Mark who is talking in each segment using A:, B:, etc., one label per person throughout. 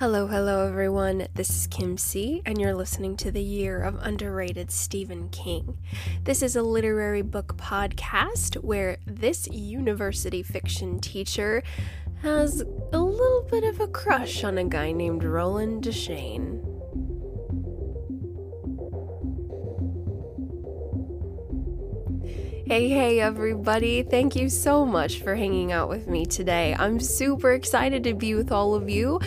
A: Hello, hello, everyone. This is Kim C, and you're listening to The Year of Underrated Stephen King. This is a literary book podcast where this university fiction teacher has a little bit of a crush on a guy named Roland Deschain. Hey, hey, everybody. Thank you so much for hanging out with me today. I'm super excited to be with all of you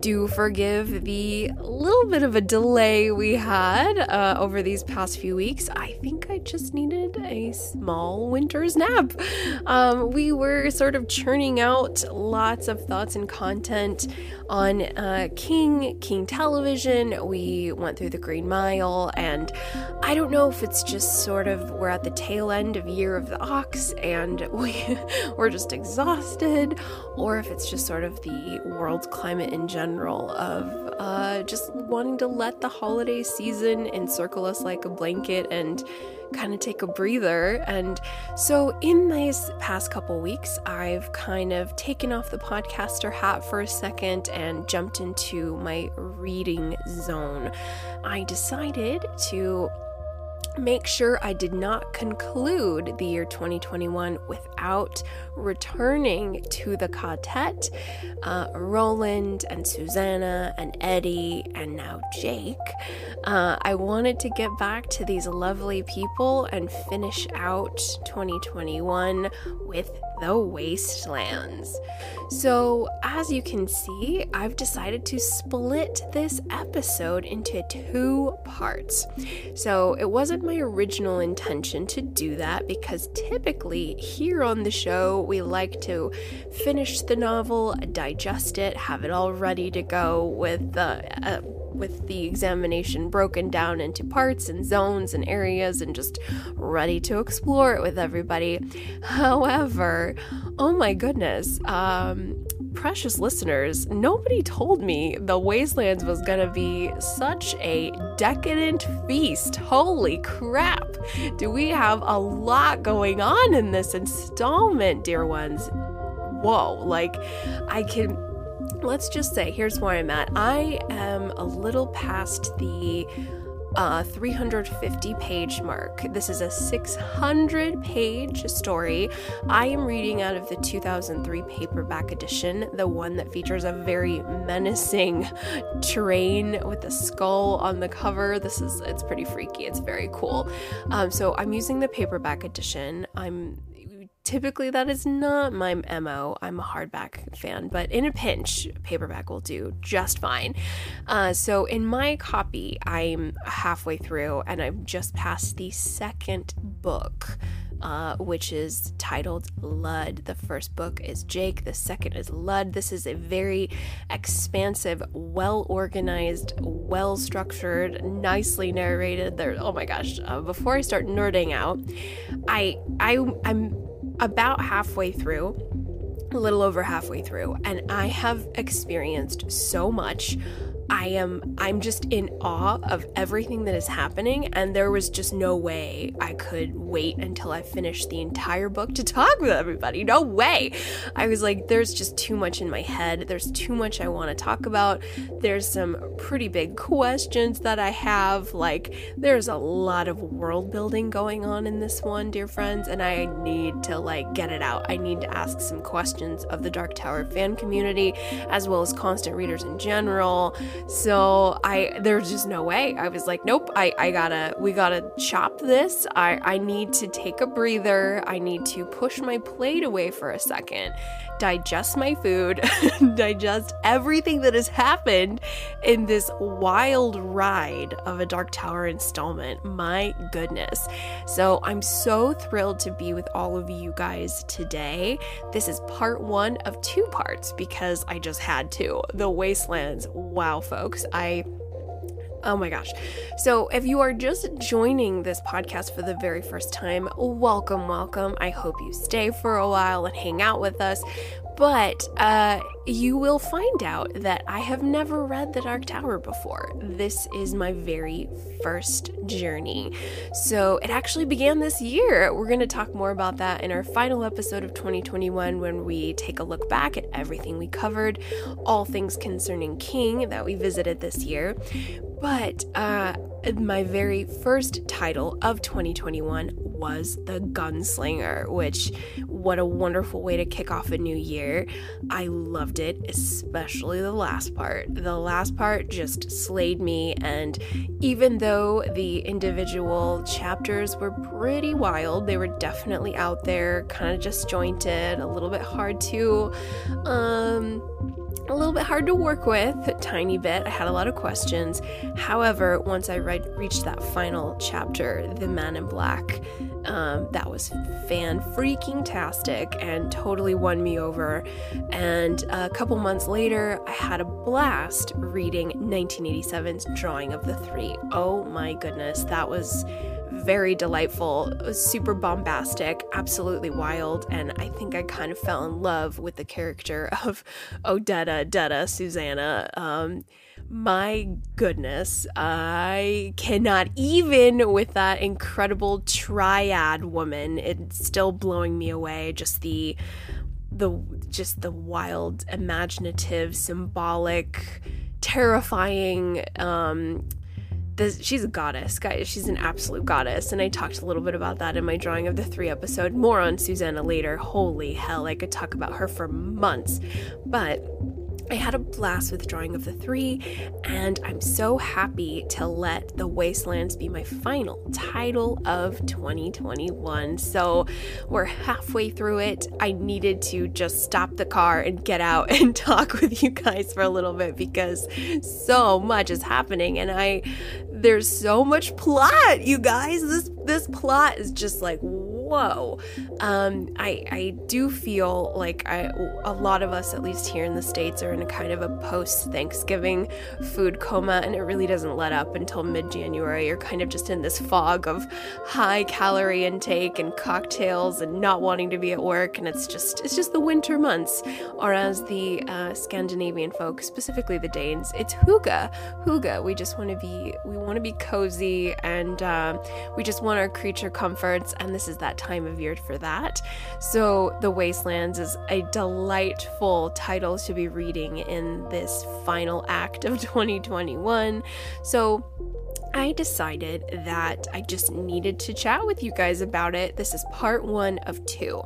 A: do forgive the little bit of a delay we had uh, over these past few weeks. I think Just needed a small winter's nap. Um, we were sort of churning out lots of thoughts and content on uh, King, King Television. We went through the Green Mile, and I don't know if it's just sort of we're at the tail end of Year of the Ox and we, we're just exhausted, or if it's just sort of the world's climate in general general of uh, just wanting to let the holiday season encircle us like a blanket and kind of take a breather. And so, in these past couple weeks, I've kind of taken off the podcaster hat for a second and jumped into my reading zone. I decided to make sure I did not conclude the year 2021 without returning to the quartet. Uh, Roland and Susanna and Eddie and now Jake. Uh, I wanted to get back to these lovely people and finish out 2021 with the wastelands. So, as you can see, I've decided to split this episode into two parts. So, it wasn't my original intention to do that because typically here on the show, we like to finish the novel, digest it, have it all ready to go with the uh, with the examination broken down into parts and zones and areas and just ready to explore it with everybody. However, oh my goodness, um, precious listeners, nobody told me the Wastelands was gonna be such a decadent feast. Holy crap! Do we have a lot going on in this installment, dear ones? Whoa, like, I can let's just say here's where I'm at. I am a little past the uh, 350 page mark. This is a 600 page story. I am reading out of the 2003 paperback edition, the one that features a very menacing train with a skull on the cover. This is, it's pretty freaky. It's very cool. Um, so I'm using the paperback edition. I'm typically that is not my MO. I'm a hardback fan, but in a pinch, paperback will do just fine. Uh, so in my copy, I'm halfway through and I've just passed the second book. Uh, which is titled Lud. The first book is Jake, the second is Lud. This is a very expansive, well organized, well structured, nicely narrated. There, oh my gosh! Uh, before I start nerding out, I I I'm about halfway through, a little over halfway through, and I have experienced so much I am I'm just in awe of everything that is happening and there was just no way I could wait until I finished the entire book to talk with everybody. No way. I was like there's just too much in my head. There's too much I want to talk about. There's some pretty big questions that I have like there's a lot of world building going on in this one, dear friends, and I need to like get it out. I need to ask some questions of the Dark Tower fan community as well as constant readers in general so I there's just no way. I was like, nope, I, I gotta we gotta chop this. I, I need to take a breather. I need to push my plate away for a second, digest my food, digest everything that has happened in this wild ride of a Dark Tower installment. My goodness. So I'm so thrilled to be with all of you guys today. This is part one of two parts because I just had to. The Wastelands. Wow, folks. I Oh my gosh. So, if you are just joining this podcast for the very first time, welcome, welcome. I hope you stay for a while and hang out with us. but uh, you will find out that I have never read The Dark Tower before. This is my very first journey. So it actually began this year. We're going to talk more about that in our final episode of 2021 when we take a look back at everything we covered, all things concerning King that we visited this year. But uh, my very first title of 2021 was The Gunslinger, which, what a wonderful way to kick off a new year. I loved it, especially the last part. The last part just slayed me, and even though the individual chapters were pretty wild, they were definitely out there, kind of disjointed, a little bit hard to, um, a little bit hard to work with, a tiny bit. I had a lot of questions. However, once I read, reached that final chapter, The Man in Black, um, that was fan freaking tastic and totally won me over. And a couple months later, I had a blast reading 1987's Drawing of the Three. Oh my goodness, that was very delightful, super bombastic, absolutely wild, and I think I kind of fell in love with the character of Odetta, Detta, Susanna. Um, my goodness, I cannot even with that incredible triad woman. It's still blowing me away. Just the the just the wild, imaginative, symbolic, terrifying um this, she's a goddess, guys. She's an absolute goddess. And I talked a little bit about that in my drawing of the three episode. More on Susanna later. Holy hell, I could talk about her for months. But I had a blast with Drawing of the Three, and I'm so happy to let The Wastelands be my final title of 2021. So we're halfway through it. I needed to just stop the car and get out and talk with you guys for a little bit because so much is happening, and I there's so much plot, you guys. This this plot is just like whoa. Um, I I do feel like I a lot of us, at least here in the states, are in a kind of a post Thanksgiving food coma, and it really doesn't let up until mid January. You're kind of just in this fog of high calorie intake and cocktails and not wanting to be at work, and it's just it's just the winter months. Or as the uh, Scandinavian folk, specifically the Danes, it's hygge, hygge. We just want to be we want to be cozy, and uh, we just want our creature comforts, and this is that time of year for that. So, The Wastelands is a delightful title to be reading in this final act of 2021. So, I decided that I just needed to chat with you guys about it. This is part one of two.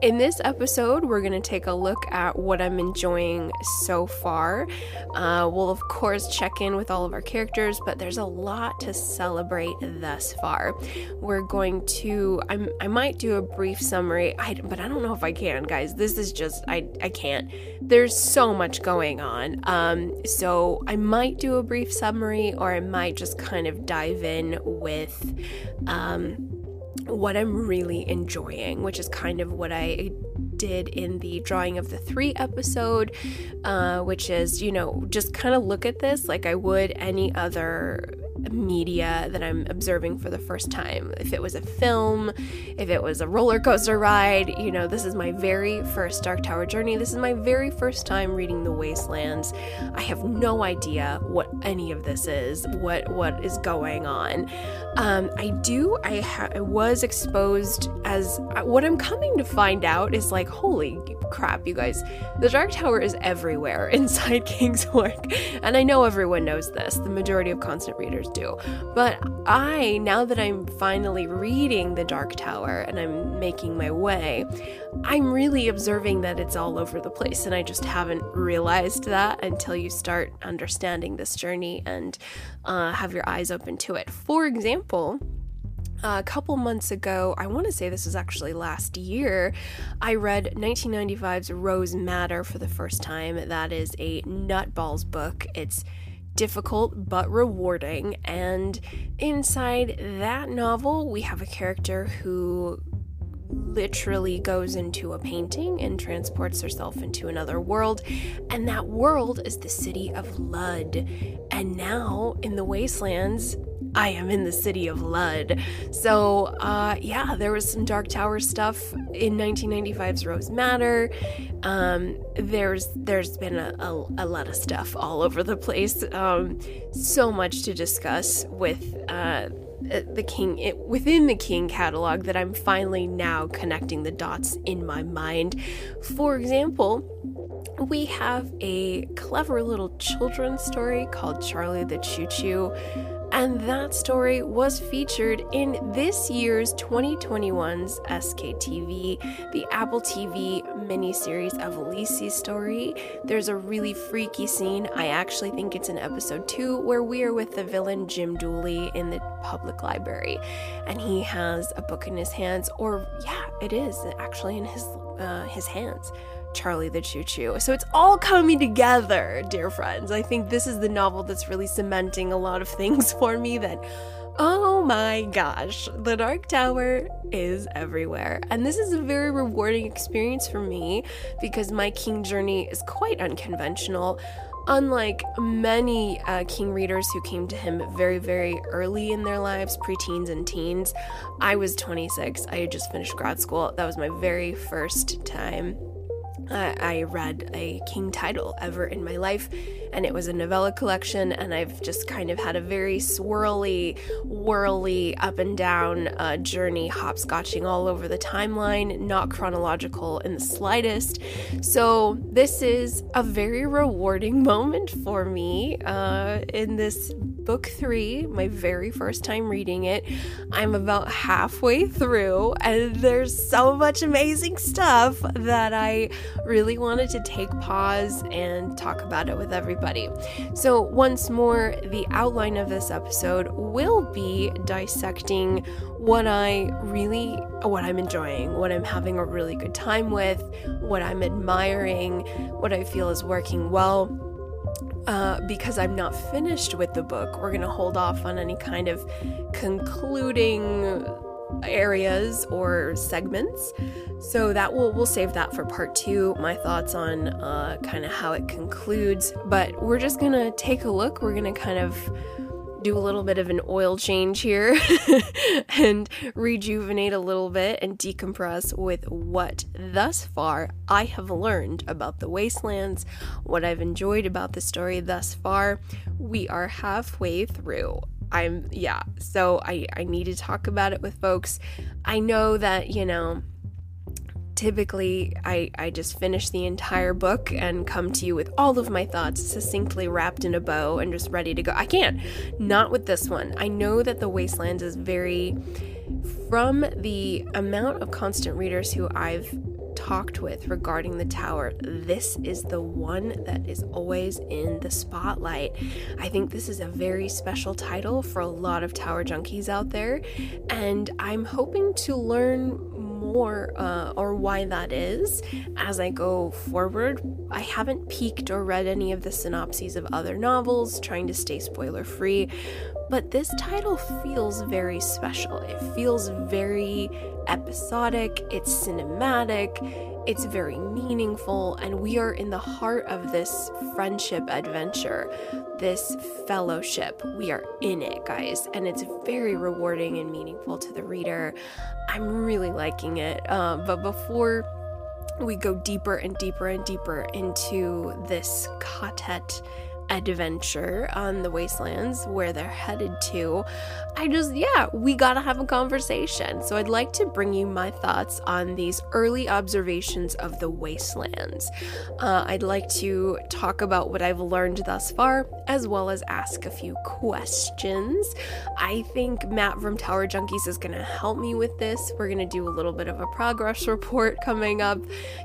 A: In this episode, we're going to take a look at what I'm enjoying so far. Uh, we'll, of course, check in with all of our characters, but there's a lot to celebrate thus far. We're going to, I'm, I might do a brief summary, I, but I don't know if I can, guys. This is just, I, I can't. There's so much going on. Um, so I might do a brief summary, or I might just kind kind of dive in with um, what I'm really enjoying, which is kind of what I did in the drawing of the three episode, uh, which is, you know, just kind of look at this like I would any other media that I'm observing for the first time. If it was a film, if it was a roller coaster ride, you know, this is my very first Dark Tower journey. This is my very first time reading The Wastelands. I have no idea what any of this is, what what is going on. Um, I do. I, ha- I was exposed as uh, what I'm coming to find out is like, holy crap, you guys! The Dark Tower is everywhere inside Kingswork, and I know everyone knows this. The majority of constant readers do. But I, now that I'm finally reading The Dark Tower and I'm making my way, I'm really observing that it's all over the place, and I just haven't realized that until you start understanding this journey and uh, have your eyes open to it. For example, a couple months ago, I want to say this was actually last year, I read 1995's Rose Madder for the first time. That is a nutballs book. It's difficult but rewarding, and inside that novel, we have a character who literally goes into a painting and transports herself into another world. And that world is the city of Lud. And now in the wastelands, I am in the city of Lud. So, uh, yeah, there was some Dark Tower stuff in 1995's Rose Madder. Um, there's there's been a, a, a, lot of stuff all over the place. Um, so much to discuss with uh, Uh, the King it, within the King catalog that I'm finally now connecting the dots in my mind. For example, we have a clever little children's story called Charlie the Choo Choo and that story was featured in this year's 2021's SKTV, the Apple TV miniseries of Lisey's story. There's a really freaky scene, I actually think it's in episode 2, where we are with the villain Jim Dooley in the public library. And he has a book in his hands, or yeah, it is actually in his uh, his hands Charlie the Choo Choo. So it's all coming together, dear friends. I think this is the novel that's really cementing a lot of things for me that, oh my gosh, The Dark Tower is everywhere. And this is a very rewarding experience for me because my King journey is quite unconventional. Unlike many uh, King readers who came to him very, very early in their lives, preteens and teens, I was 26. I had just finished grad school. That was my very first time I read a King title ever in my life, and it was a novella collection. And I've just kind of had a very swirly, whirly, up and down uh, journey, hopscotching all over the timeline, not chronological in the slightest. So, this is a very rewarding moment for me uh, in this book three, my very first time reading it. I'm about halfway through, and there's so much amazing stuff that I really wanted to take pause and talk about it with everybody. So, once more, the outline of this episode will be dissecting what I really, what I'm enjoying, what I'm having a really good time with, what I'm admiring, what I feel is working well. Uh, because I'm not finished with the book, we're going to hold off on any kind of concluding areas or segments. So that will we'll save that for part two. My thoughts on uh, kind of how it concludes. But we're just gonna take a look. We're gonna kind of do a little bit of an oil change here and rejuvenate a little bit and decompress with what thus far I have learned about the wastelands, what I've enjoyed about the story thus far. We are halfway through. I'm yeah, so I I need to talk about it with folks. I know that, you know, typically I, I just finish the entire book and come to you with all of my thoughts succinctly wrapped in a bow and just ready to go. I can't. Not with this one. I know that The Wastelands is very, from the amount of constant readers who I've talked with regarding the tower, this is the one that is always in the spotlight. I think this is a very special title for a lot of tower junkies out there, and I'm hoping to learn more uh, or why that is as I go forward. I haven't peeked or read any of the synopses of other novels, trying to stay spoiler free, but this title feels very special. It feels very episodic, it's cinematic, it's very meaningful, and we are in the heart of this friendship adventure, this fellowship. We are in it, guys, and it's very rewarding and meaningful to the reader. I'm really liking it. Uh, but before we go deeper and deeper and deeper into this quartet adventure on the wastelands where they're headed to, I just, yeah, we gotta have a conversation. So I'd like to bring you my thoughts on these early observations of the wastelands. Uh, I'd like to talk about what I've learned thus far, as well as ask a few questions. I think Matt from Tower Junkies is gonna help me with this. We're gonna do a little bit of a progress report coming up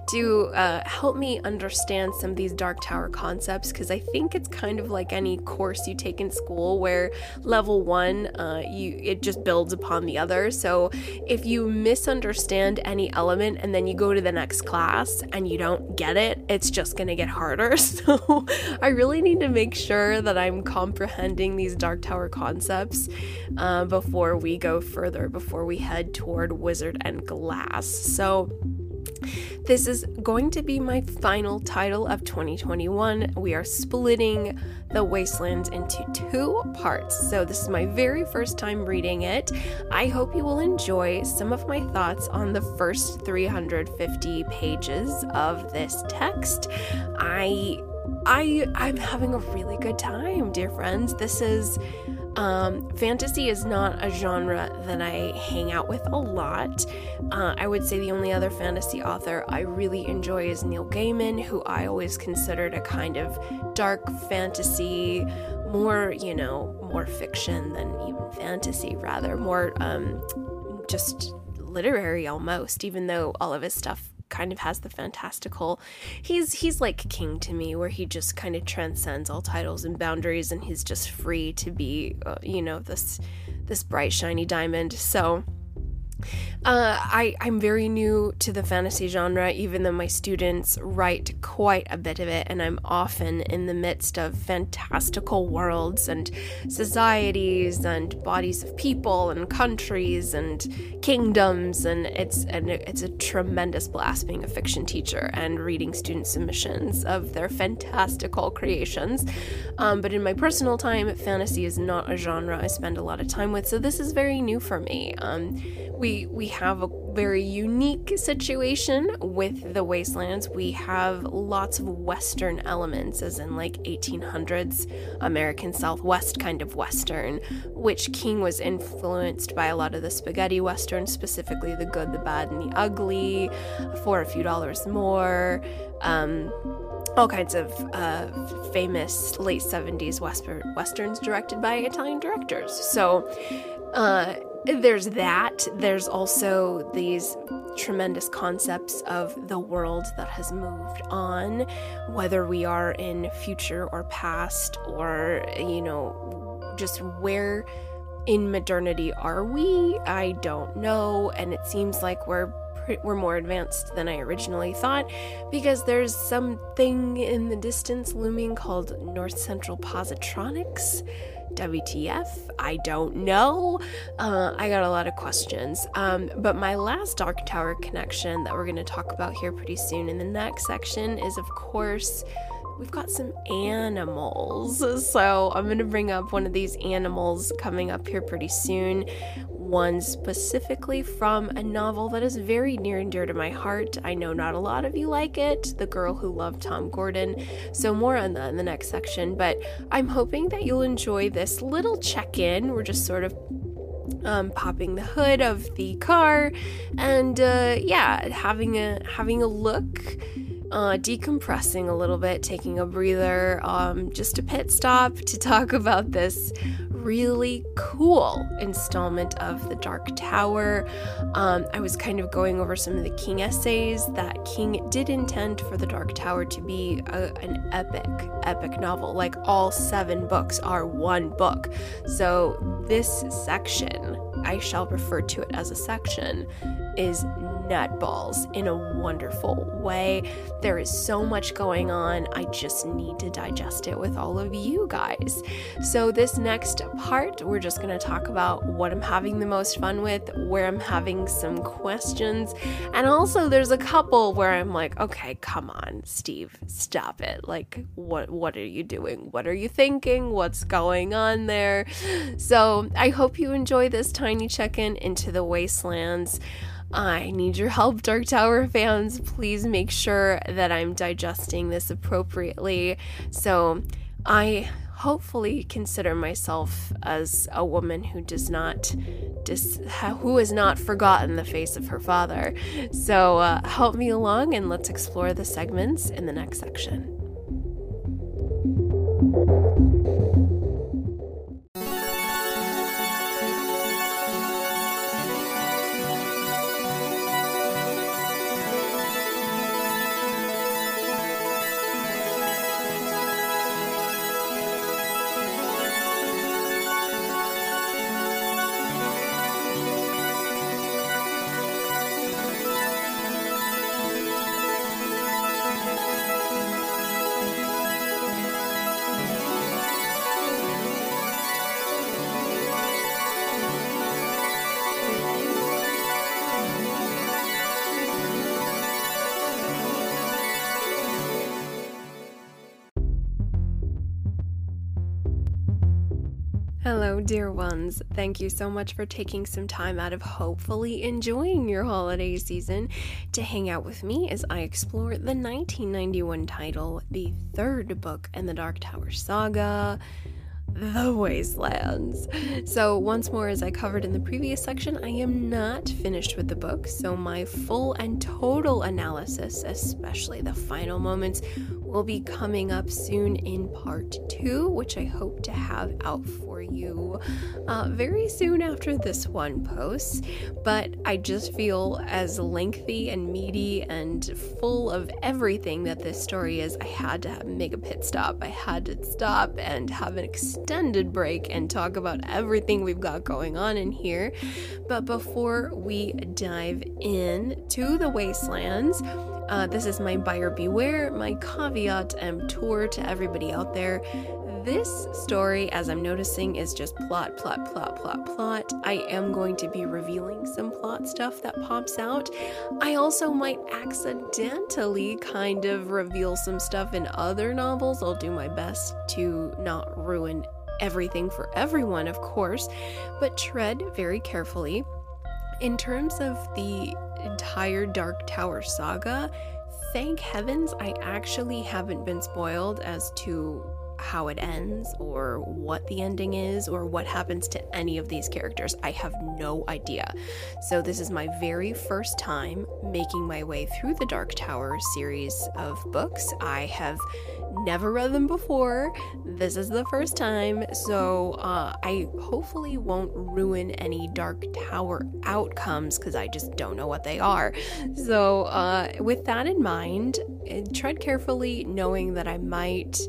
A: to uh, help me understand some of these Dark Tower concepts because I think it's kind of like any course you take in school where level one, uh, you it just builds upon the other. So if you misunderstand any element and then you go to the next class and you don't get it, it's just gonna get harder. So I really need to make sure that I'm comprehending these Dark Tower concepts uh, before we go further, before we head toward Wizard and Glass. So This is going to be my final title of 2021. We are splitting The Wastelands into two parts. So, this is my very first time reading it. I hope you will enjoy some of my thoughts on the first 350 pages of this text. I I I'm having a really good time, dear friends. This is um, fantasy is not a genre that I hang out with a lot. Uh, I would say the only other fantasy author I really enjoy is Neil Gaiman, who I always considered a kind of dark fantasy, more, you know, more fiction than even fantasy, rather, more um, just literary almost, even though all of his stuff kind of has the fantastical. He's he's like king to me, where he just kind of transcends all titles and boundaries, and he's just free to be, uh, you know, this this bright shiny diamond. So uh, I, I'm very new to the fantasy genre, even though my students write quite a bit of it, and I'm often in the midst of fantastical worlds and societies and bodies of people and countries and kingdoms, and it's and it's a tremendous blast being a fiction teacher and reading student submissions of their fantastical creations. Um, but in my personal time, fantasy is not a genre I spend a lot of time with, so this is very new for me. Um, we we have a very unique situation with the wastelands. We have lots of western elements, as in like 1800s American Southwest kind of western, which King was influenced by a lot of the spaghetti western, specifically the good, the bad, and the ugly, for a few dollars more. Um, all kinds of uh, famous late 70s westerns directed by Italian directors. So, uh, there's that. There's also these tremendous concepts of the world that has moved on, whether we are in future or past, or, you know, just where in modernity are we? I don't know. And it seems like we're we're more advanced than I originally thought because there's something in the distance looming called North Central Positronics WTF? I don't know. Uh, I got a lot of questions. Um, but my last Dark Tower connection that we're going to talk about here pretty soon in the next section is, of course, we've got some animals. So I'm going to bring up one of these animals coming up here pretty soon. One specifically from a novel that is very near and dear to my heart. I know not a lot of you like it, The Girl Who Loved Tom Gordon. So more on that in the next section. But I'm hoping that you'll enjoy this little check in. We're just sort of um, popping the hood of the car and uh, yeah having a having a look uh, decompressing a little bit, taking a breather, um, just a pit stop to talk about this really cool installment of The Dark Tower. Um, I was kind of going over some of the King essays that King did intend for The Dark Tower to be a, an epic, epic novel. Like all seven books are one book. So this section, I shall refer to it as a section, is nutballs in a wonderful way. There is so much going on. I just need to digest it with all of you guys. So, this next part, we're just going to talk about what I'm having the most fun with, where I'm having some questions, and also there's a couple where I'm like, okay, come on, Steve, stop it. Like, what what are you doing? What are you thinking? What's going on there? So, I hope you enjoy this tiny check-in into the wastelands. I need your help, Dark Tower fans. Please make sure that I'm digesting this appropriately. So, I hopefully consider myself as a woman who does not dis- who has not forgotten the face of her father. So, uh, help me along and let's explore the segments in the next section. Dear ones. Thank you so much for taking some time out of hopefully enjoying your holiday season to hang out with me as I explore the 1991 title, the third book in the Dark Tower saga. The Wastelands. So, once more, as I covered in the previous section, I am not finished with the book, so my full and total analysis, especially the final moments, will be coming up soon in part two, which I hope to have out for you uh, very soon after this one posts. But I just feel as lengthy and meaty and full of everything that this story is, I had to make a pit stop. I had to stop and have an extended break and talk about everything we've got going on in here. But before we dive in to the wastelands, uh, this is my buyer beware, my caveat emptor to everybody out there. This story, as I'm noticing, is just plot, plot, plot, plot, plot. I am going to be revealing some plot stuff that pops out. I also might accidentally kind of reveal some stuff in other novels. I'll do my best to not ruin everything for everyone, of course, but tread very carefully. In terms of the entire Dark Tower saga, thank heavens I actually haven't been spoiled as to how it ends or what the ending is or what happens to any of these characters. I have no idea. So, this is my very first time making my way through the Dark Tower series of books. I have never read them before. This is the first time, so uh, I hopefully won't ruin any Dark Tower outcomes because I just don't know what they are. So, uh, with that in mind, eh, tread carefully, knowing that I might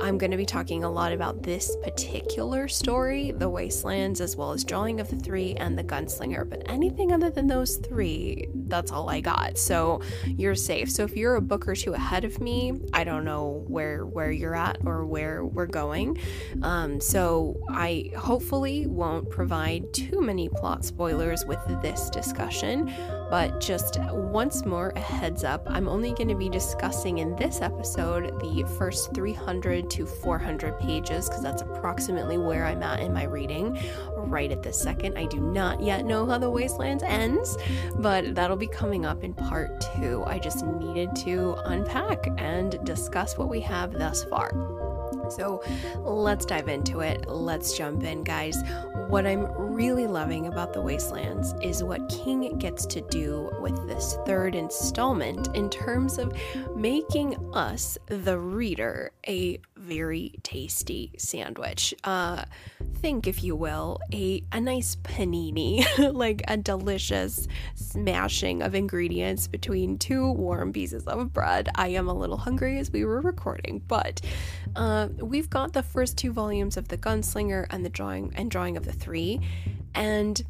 A: I'm going to be talking a lot about this particular story, The Wastelands, as well as Drawing of the Three and The Gunslinger. But anything other than those three, that's all I got. So you're safe. So if you're a book or two ahead of me, I don't know where where you're at or where we're going. Um, so I hopefully won't provide too many plot spoilers with this discussion. But just once more, a heads up I'm only going to be discussing in this episode the first 300 to 400 pages because that's approximately where I'm at in my reading right at this second. I do not yet know how The Wastelands ends, but that'll be coming up in part two. I just needed to unpack and discuss what we have thus far. So let's dive into it. Let's jump in, guys. What I'm really loving about The Wastelands is what King gets to do with this third installment in terms of making us, the reader, a very tasty sandwich. Uh, think, if you will, a, a nice panini, like a delicious smashing of ingredients between two warm pieces of bread. I am a little hungry as we were recording, but uh, we've got the first two volumes of the Gunslinger and the drawing and drawing of the three, and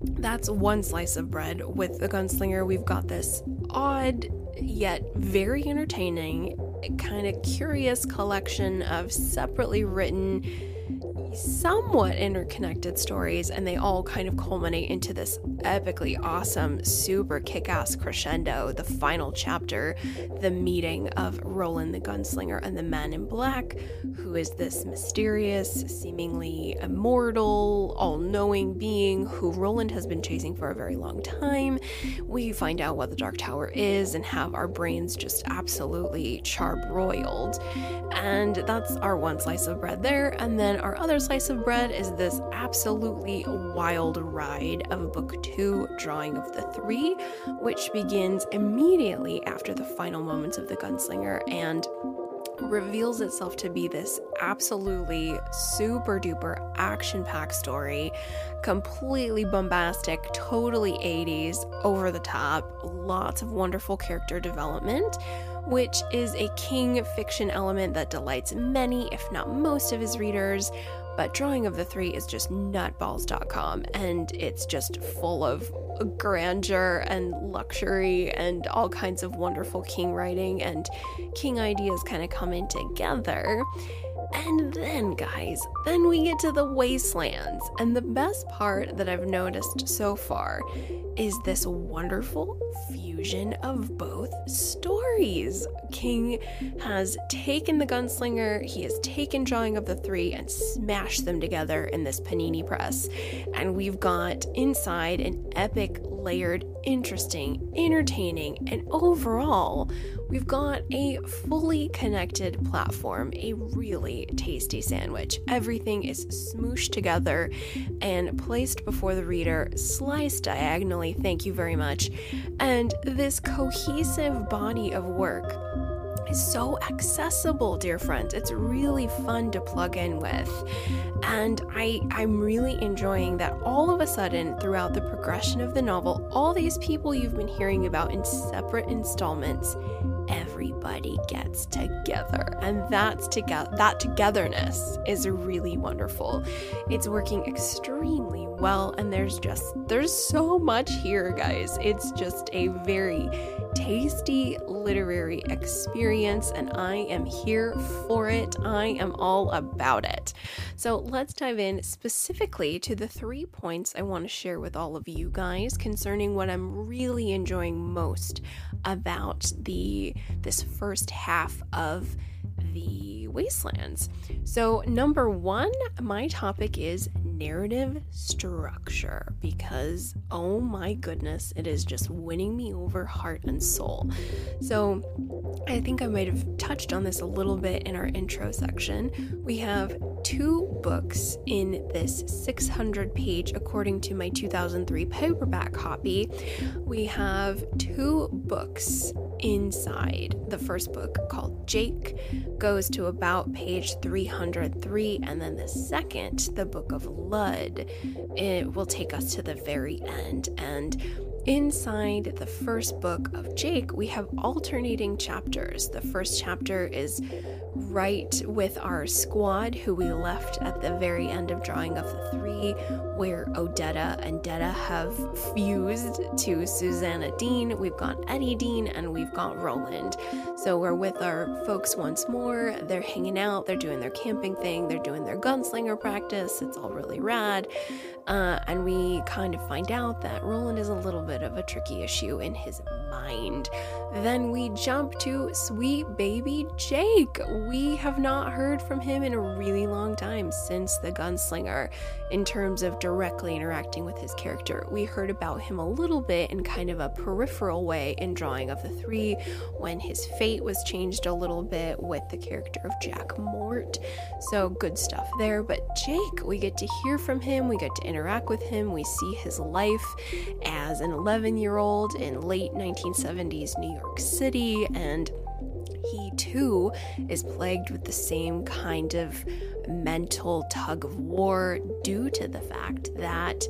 A: that's one slice of bread. With the Gunslinger, we've got this odd yet very entertaining, kind of curious collection of separately written somewhat interconnected stories, and they all kind of culminate into this epically awesome, super kick ass crescendo. The final chapter, the meeting of Roland the Gunslinger and the Man in Black, who is this mysterious, seemingly immortal, all knowing being who Roland has been chasing for a very long time. We find out what the Dark Tower is and have our brains just absolutely charbroiled. And that's our one slice of bread there, and then our other slice of bread is this absolutely wild ride of book two, Drawing of the Three, which begins immediately after the final moments of the gunslinger and reveals itself to be this absolutely super duper action packed story, completely bombastic, totally 80s, over the top, lots of wonderful character development which is a King fiction element that delights many, if not most, of his readers. But Drawing of the Three is just nutballs.com and it's just full of grandeur and luxury and all kinds of wonderful King writing and King ideas kind of coming together. And then, guys, then we get to the wastelands. And the best part that I've noticed so far is this wonderful fusion of both stories. King has taken the gunslinger, he has taken Drawing of the Three, and smashed them together in this panini press. And we've got inside an epic, layered, interesting, entertaining, and overall, we've got a fully connected platform, a really tasty sandwich. Everything is smooshed together and placed before the reader, sliced diagonally. Thank you very much. And this cohesive body of work is so accessible, dear friends. It's really fun to plug in with. And I I'm really enjoying that all of a sudden throughout the progression of the novel, all these people you've been hearing about in separate installments everybody gets together. And that's together that togetherness is really wonderful. It's working extremely well and there's just there's so much here guys. It's just a very tasty literary experience and I am here for it. I am all about it. So let's dive in specifically to the three points I want to share with all of you guys concerning what I'm really enjoying most about the this first half of the wastelands. So, number one, my topic is narrative structure because oh my goodness, it is just winning me over heart and soul. So, I think I might have touched on this a little bit in our intro section. We have two books in this 600 page, according to my 2003 paperback copy. We have two books inside. The first book, called Jake, goes to about page 303, and then the second, the Book of Lud, it will take us to the very end. And Inside the first book of Jake, we have alternating chapters. The first chapter is right with our squad, who we left at the very end of Drawing of the Three, where Odetta and Detta have fused to Susanna Dean. We've got Eddie Dean and we've got Roland. So we're with our folks once more. They're hanging out, they're doing their camping thing, they're doing their gunslinger practice. It's all really rad. Uh, and we kind of find out that Roland is a little bit of a tricky issue in his mind. Then we jump to sweet baby Jake. We have not heard from him in a really long time since the gunslinger in terms of directly interacting with his character. We heard about him a little bit in kind of a peripheral way in Drawing of the Three when his fate was changed a little bit with the character of Jack Mort. So good stuff there. But Jake, we get to hear from him, we get to interact with him, we see his life as an 11 year old in late 1970s New York City, and he too is plagued with the same kind of mental tug of war due to the fact that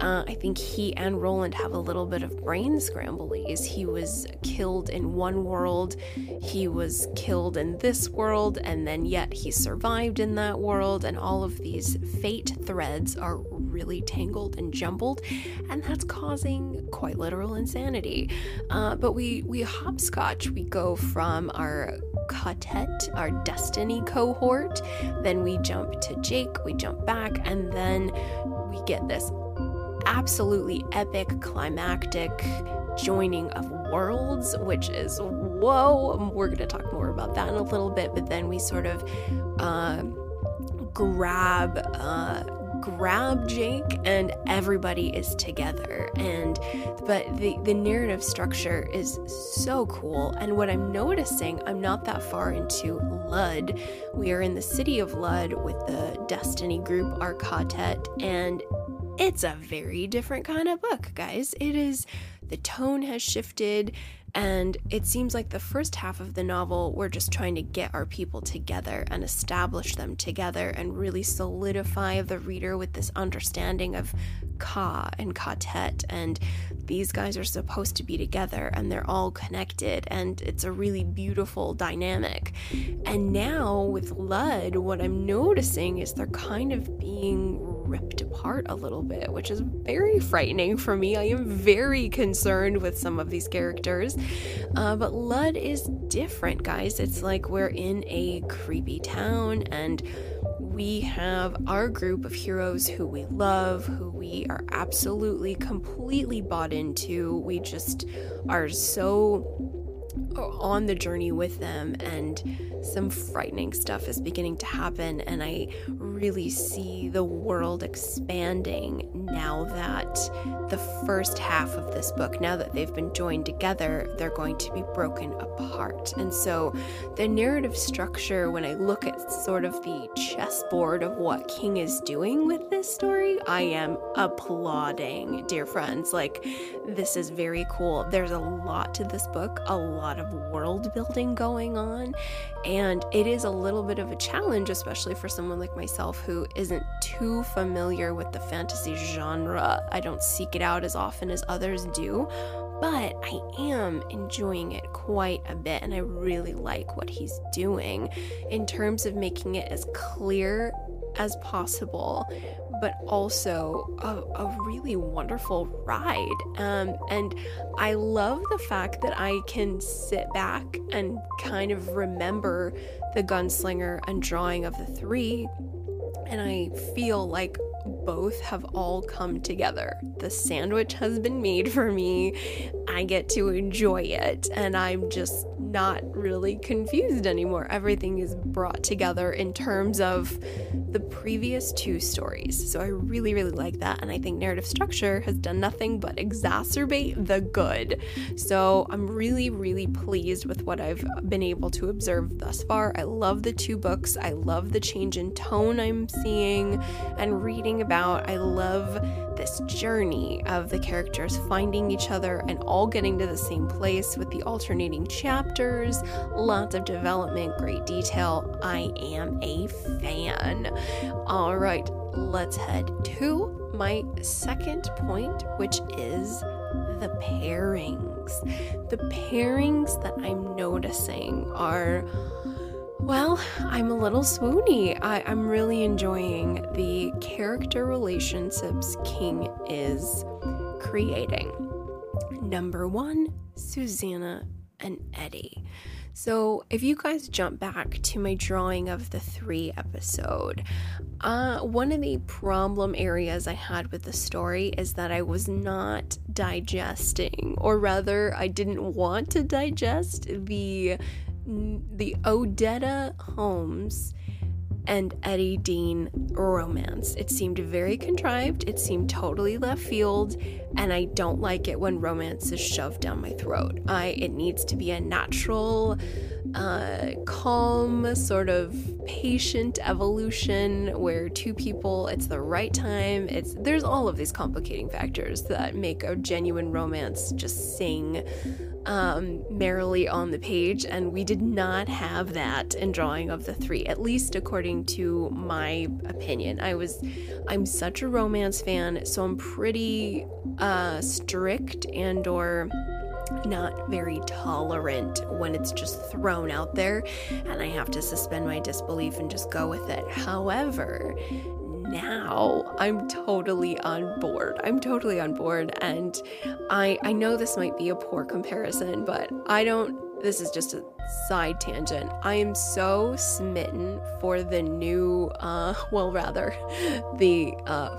A: uh, I think he and Roland have a little bit of brain scramblies. He was killed in one world, he was killed in this world, and then yet he survived in that world, and all of these fate threads are really tangled and jumbled, and that's causing quite literal insanity. Uh, but we we hopscotch. We go from our quartet, our destiny cohort, then we jump to Jake, we jump back, and then we get this absolutely epic, climactic joining of worlds, which is whoa. We're going to talk more about that in a little bit, but then we sort of uh, grab. Uh, grab Jake and everybody is together. And but the the narrative structure is so cool. And what I'm noticing I'm not that far into Lud. We are in the city of Lud with the Destiny group our and it's a very different kind of book, guys. It is, the tone has shifted, and it seems like the first half of the novel, we're just trying to get our people together and establish them together and really solidify the reader with this understanding of Ka and Quartet. And these guys are supposed to be together and they're all connected, and it's a really beautiful dynamic. And now with Lud, what I'm noticing is they're kind of being ripped apart a little bit, which is very frightening for me. I am very concerned with some of these characters. Uh, but Lud is different, guys. It's like we're in a creepy town and we have our group of heroes who we love, who we are absolutely completely bought into. We just are so on the journey with them and some frightening stuff is beginning to happen and i really see the world expanding now that the first half of this book now that they've been joined together they're going to be broken apart. And so the narrative structure when i look at sort of the chessboard of what king is doing with this story i am applauding dear friends. Like this is very cool. There's a lot to this book a lot of world building going on. And it is a little bit of a challenge, especially for someone like myself who isn't too familiar with the fantasy genre. I don't seek it out as often as others do, but I am enjoying it quite a bit, and I really like what he's doing in terms of making it as clear as possible but also a, a really wonderful ride. Um, and I love the fact that I can sit back and kind of remember the gunslinger and drawing of the three. And I feel like both have all come together. The sandwich has been made for me. I get to enjoy it, and I'm just not really confused anymore. Everything is brought together in terms of the previous two stories. So I really, really like that. And I think narrative structure has done nothing but exacerbate the good. So I'm really, really pleased with what I've been able to observe thus far. I love the two books. I love the change in tone I'm seeing and reading about. I love this journey of the characters finding each other and all getting to the same place with the alternating chapters, lots of development, great detail. I am a fan. All right, let's head to my second point, which is the pairings. The pairings that I'm noticing are well, I'm a little swoony. I, am really enjoying the character relationships King is creating. Number one, Susanna and Eddie. So, if you guys jump back to my drawing of the three episode, uh, one of the problem areas I had with the story is that I was not digesting, or rather, I didn't want to digest the the Odetta Holmes and Eddie Dean romance. It seemed very contrived, it seemed totally left field, and I don't like it when romance is shoved down my throat. I it needs to be a natural uh, calm, sort of patient evolution where two people, it's the right time. It's there's all of these complicating factors that make a genuine romance just sing um, merrily on the page, and we did not have that in drawing of the three, at least according to my opinion. I was, I'm such a romance fan, so I'm pretty uh, strict and or not very tolerant when it's just thrown out there and I have to suspend my disbelief and just go with it. However, now I'm totally on board. I'm totally on board and I I know this might be a poor comparison, but I don't this is just a side tangent. I am so smitten for the new uh well rather the uh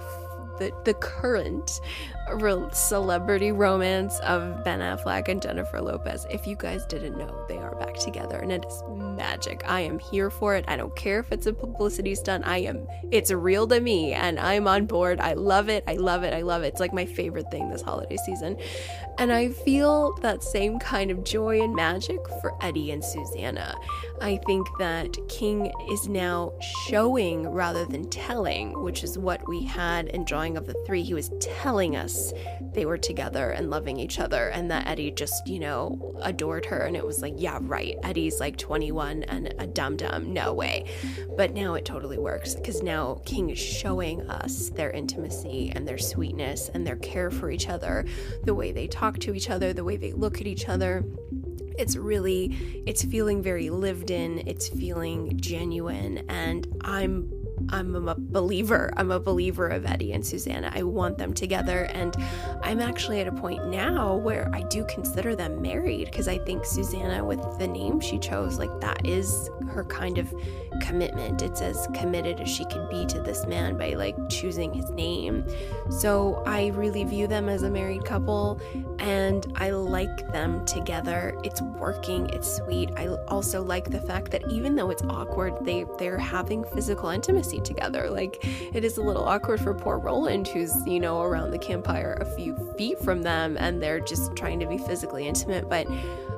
A: the, the current celebrity romance of Ben Affleck and Jennifer Lopez. If you guys didn't know, they are back together and it is magic. I am here for it. I don't care if it's a publicity stunt. I am it's real to me and I'm on board. I love it. I love it. I love it. It's like my favorite thing this holiday season. And I feel that same kind of joy and magic for Eddie and Susanna. I think that King is now showing rather than telling, which is what we had in Drawing of the Three. He was telling us they were together and loving each other, and that Eddie just, you know, adored her. And it was like, yeah, right. Eddie's like 21 and a dum dum. No way. But now it totally works because now King is showing us their intimacy and their sweetness and their care for each other, the way they talk to each other, the way they look at each other it's really it's feeling very lived in it's feeling genuine and i'm I'm a believer. I'm a believer of Eddie and Susanna. I want them together. And I'm actually at a point now where I do consider them married because I think Susanna, with the name she chose, like that is her kind of commitment. It's as committed as she can be to this man by like choosing his name. So I really view them as a married couple and I like them together. It's working, it's sweet. I also like the fact that even though it's awkward, they they're having physical intimacy together. Like it is a little awkward for poor Roland who's, you know, around the campfire a few feet from them and they're just trying to be physically intimate, but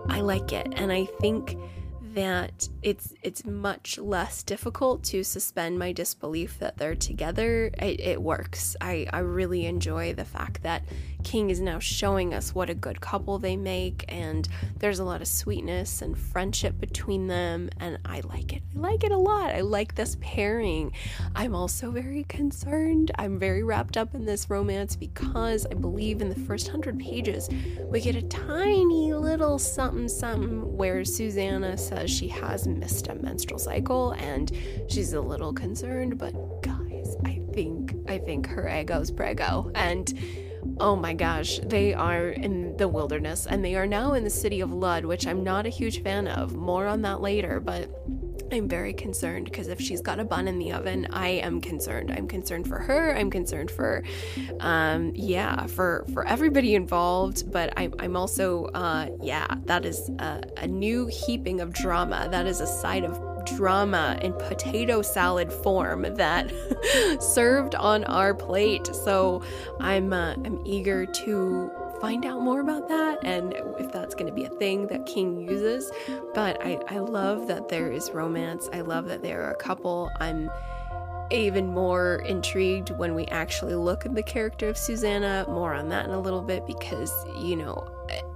A: I like it. And I think that it's it's much less difficult to suspend my disbelief that they're together. It, it, works. I, I really enjoy the fact that King is now showing us what a good couple they make, and there's a lot of sweetness and friendship between them, and I like it. I like it a lot. I like this pairing. I'm also very concerned. I'm very wrapped up in this romance because I believe in the first hundred pages we get a tiny little something something where Susanna says she has missed a menstrual cycle and she's a little concerned, but guys, I think I think her ego's prego and oh my gosh, they are in the wilderness and they are now in the city of Lud, which I'm not a huge fan of. More on that later, but I'm very concerned because if she's got a bun in the oven, I am concerned. I'm concerned for her. I'm concerned for, um, yeah, for for everybody involved. But I'm I'm also, uh, yeah, that is a, a new heaping of drama. That is a side of drama in potato salad form that served on our plate. So I'm uh, I'm eager to find out more about that and if that's going to be a thing that King uses. But I, I love that there is romance. I love that they're a couple. I'm even more intrigued when we actually look at the character of Susanna. More on that in a little bit because, you know,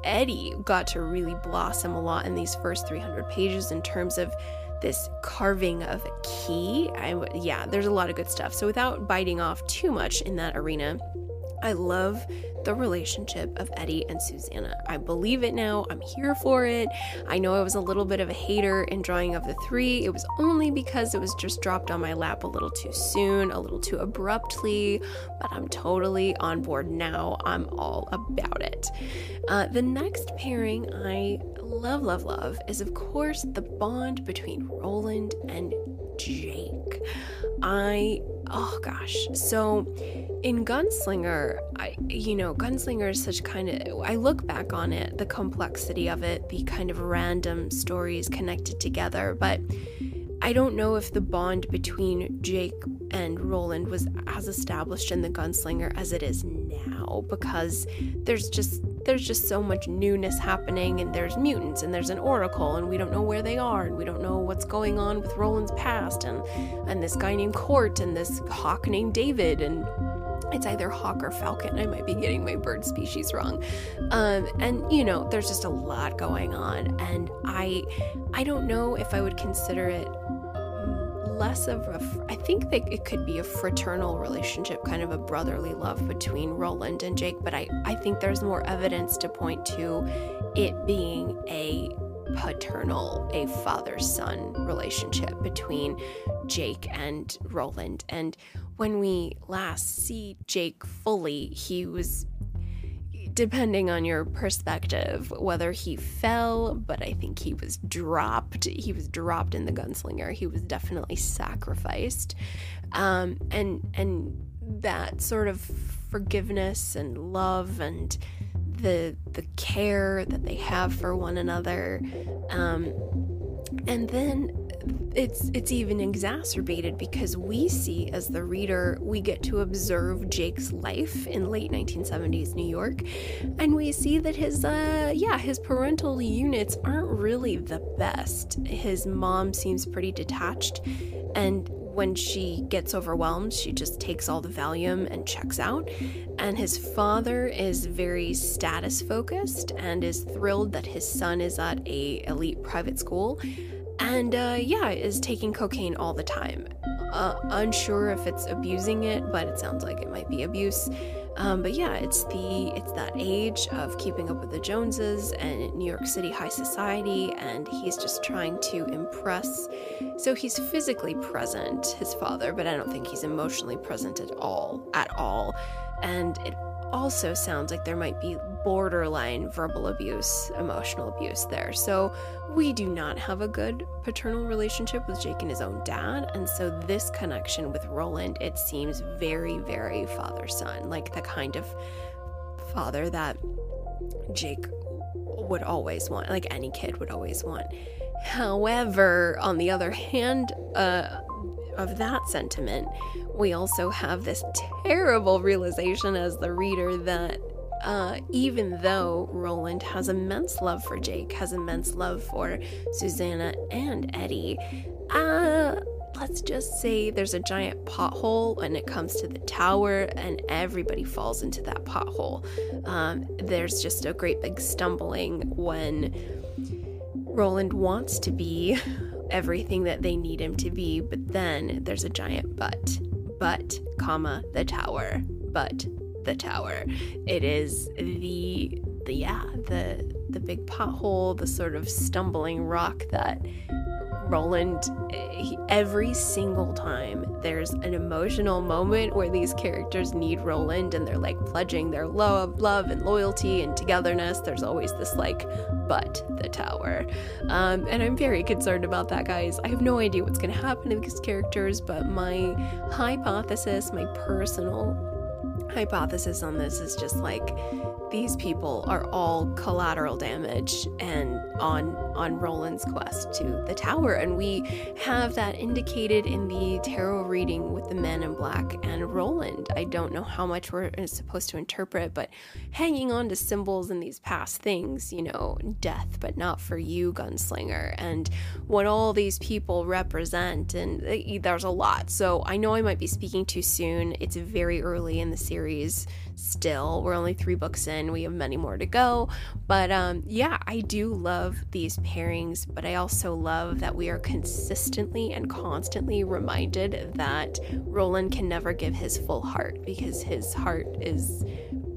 A: Eddie got to really blossom a lot in these first 300 pages in terms of this carving of a key. I, yeah, there's a lot of good stuff. So without biting off too much in that arena, I love the relationship of Eddie and Susanna. I believe it now. I'm here for it. I know I was a little bit of a hater in drawing of the three. It was only because it was just dropped on my lap a little too soon, a little too abruptly, but I'm totally on board now. I'm all about it. Uh, the next pairing I love, love, love is, of course, the bond between Roland and Jake. I, oh gosh. So in Gunslinger, I, you know, Gunslinger is such kind of, I look back on it, the complexity of it, the kind of random stories connected together, but I don't know if the bond between Jake and Roland was as established in the Gunslinger as it is now because there's just there's just so much newness happening and there's mutants and there's an oracle and we don't know where they are and we don't know what's going on with Roland's past and and this guy named Court and this hawk named David and it's either hawk or falcon. I might be getting my bird species wrong. Um, and you know, there's just a lot going on, and I, I don't know if I would consider it less of a. I think that it could be a fraternal relationship, kind of a brotherly love between Roland and Jake. But I, I think there's more evidence to point to it being a paternal, a father son relationship between Jake and Roland. And when we last see Jake fully, he was depending on your perspective, whether he fell, but I think he was dropped. He was dropped in the gunslinger. He was definitely sacrificed. Um, and and that sort of forgiveness and love and the the care that they have for one another. Um, and then it's it's even exacerbated because we see as the reader we get to observe Jake's life in late 1970s New York and we see that his uh yeah his parental units aren't really the best his mom seems pretty detached and when she gets overwhelmed, she just takes all the Valium and checks out. And his father is very status focused and is thrilled that his son is at a elite private school and uh, yeah, is taking cocaine all the time. uh, unsure if it's abusing it, but it sounds like it might be abuse. Um, but yeah, it's the it's that age of keeping up with the Joneses and New York City high society, and he's just trying to impress. So he's physically present, his father, but I don't think he's emotionally present at all, at all. And it also sounds like there might be borderline verbal abuse, emotional abuse there. So we do not have a good paternal relationship with Jake and his own dad. And so this connection with Roland, it seems very, very father son, like the kind of father that Jake would always want, like any kid would always want. However, on the other hand, uh, of that sentiment, we also have this terrible realization as the reader that uh, even though Roland has immense love for Jake, has immense love for Susanna and Eddie, uh, let's just say there's a giant pothole when it comes to the tower, and everybody falls into that pothole. Um, there's just a great big stumbling when Roland wants to be everything that they need him to be, but then there's a giant but. But, comma, the tower. But the tower. It is the the yeah, the the big pothole, the sort of stumbling rock that Roland, every single time there's an emotional moment where these characters need Roland and they're like pledging their love, love and loyalty and togetherness. There's always this like, but the tower. Um, and I'm very concerned about that, guys. I have no idea what's going to happen to these characters, but my hypothesis, my personal hypothesis on this is just like these people are all collateral damage and on on Roland's quest to the tower and we have that indicated in the tarot reading with the men in black and Roland. I don't know how much we're supposed to interpret but hanging on to symbols and these past things, you know, death but not for you gunslinger and what all these people represent and eh, there's a lot. So I know I might be speaking too soon. It's very early in the series still. We're only 3 books in we have many more to go. But um, yeah, I do love these pairings, but I also love that we are consistently and constantly reminded that Roland can never give his full heart because his heart is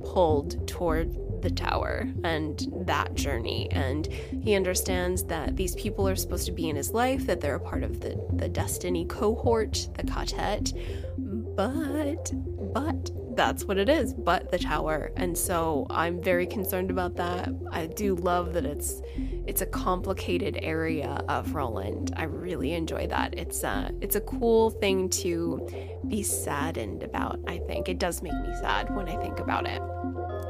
A: pulled toward the tower and that journey and he understands that these people are supposed to be in his life that they're a part of the the destiny cohort the quartet but but that's what it is, but the tower. And so I'm very concerned about that. I do love that it's it's a complicated area of Roland. I really enjoy that. It's a it's a cool thing to be saddened about, I think. It does make me sad when I think about it.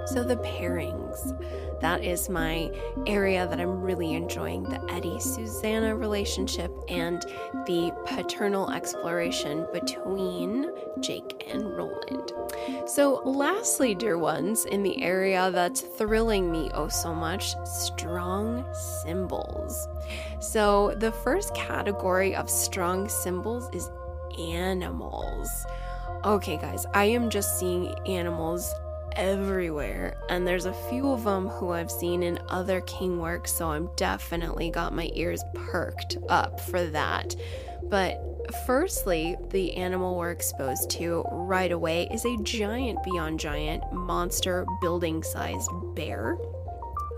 A: So the pairings. That is my area that I'm really enjoying the Eddie Susanna relationship and the paternal exploration between Jake and Roland. So, lastly, dear ones, in the area that's thrilling me oh so much strong symbols. So, the first category of strong symbols is animals. Okay, guys, I am just seeing animals everywhere, and there's a few of them who I've seen in other King works, so I'm definitely got my ears perked up for that. But firstly, the animal we're exposed to right away is a giant beyond giant monster building sized bear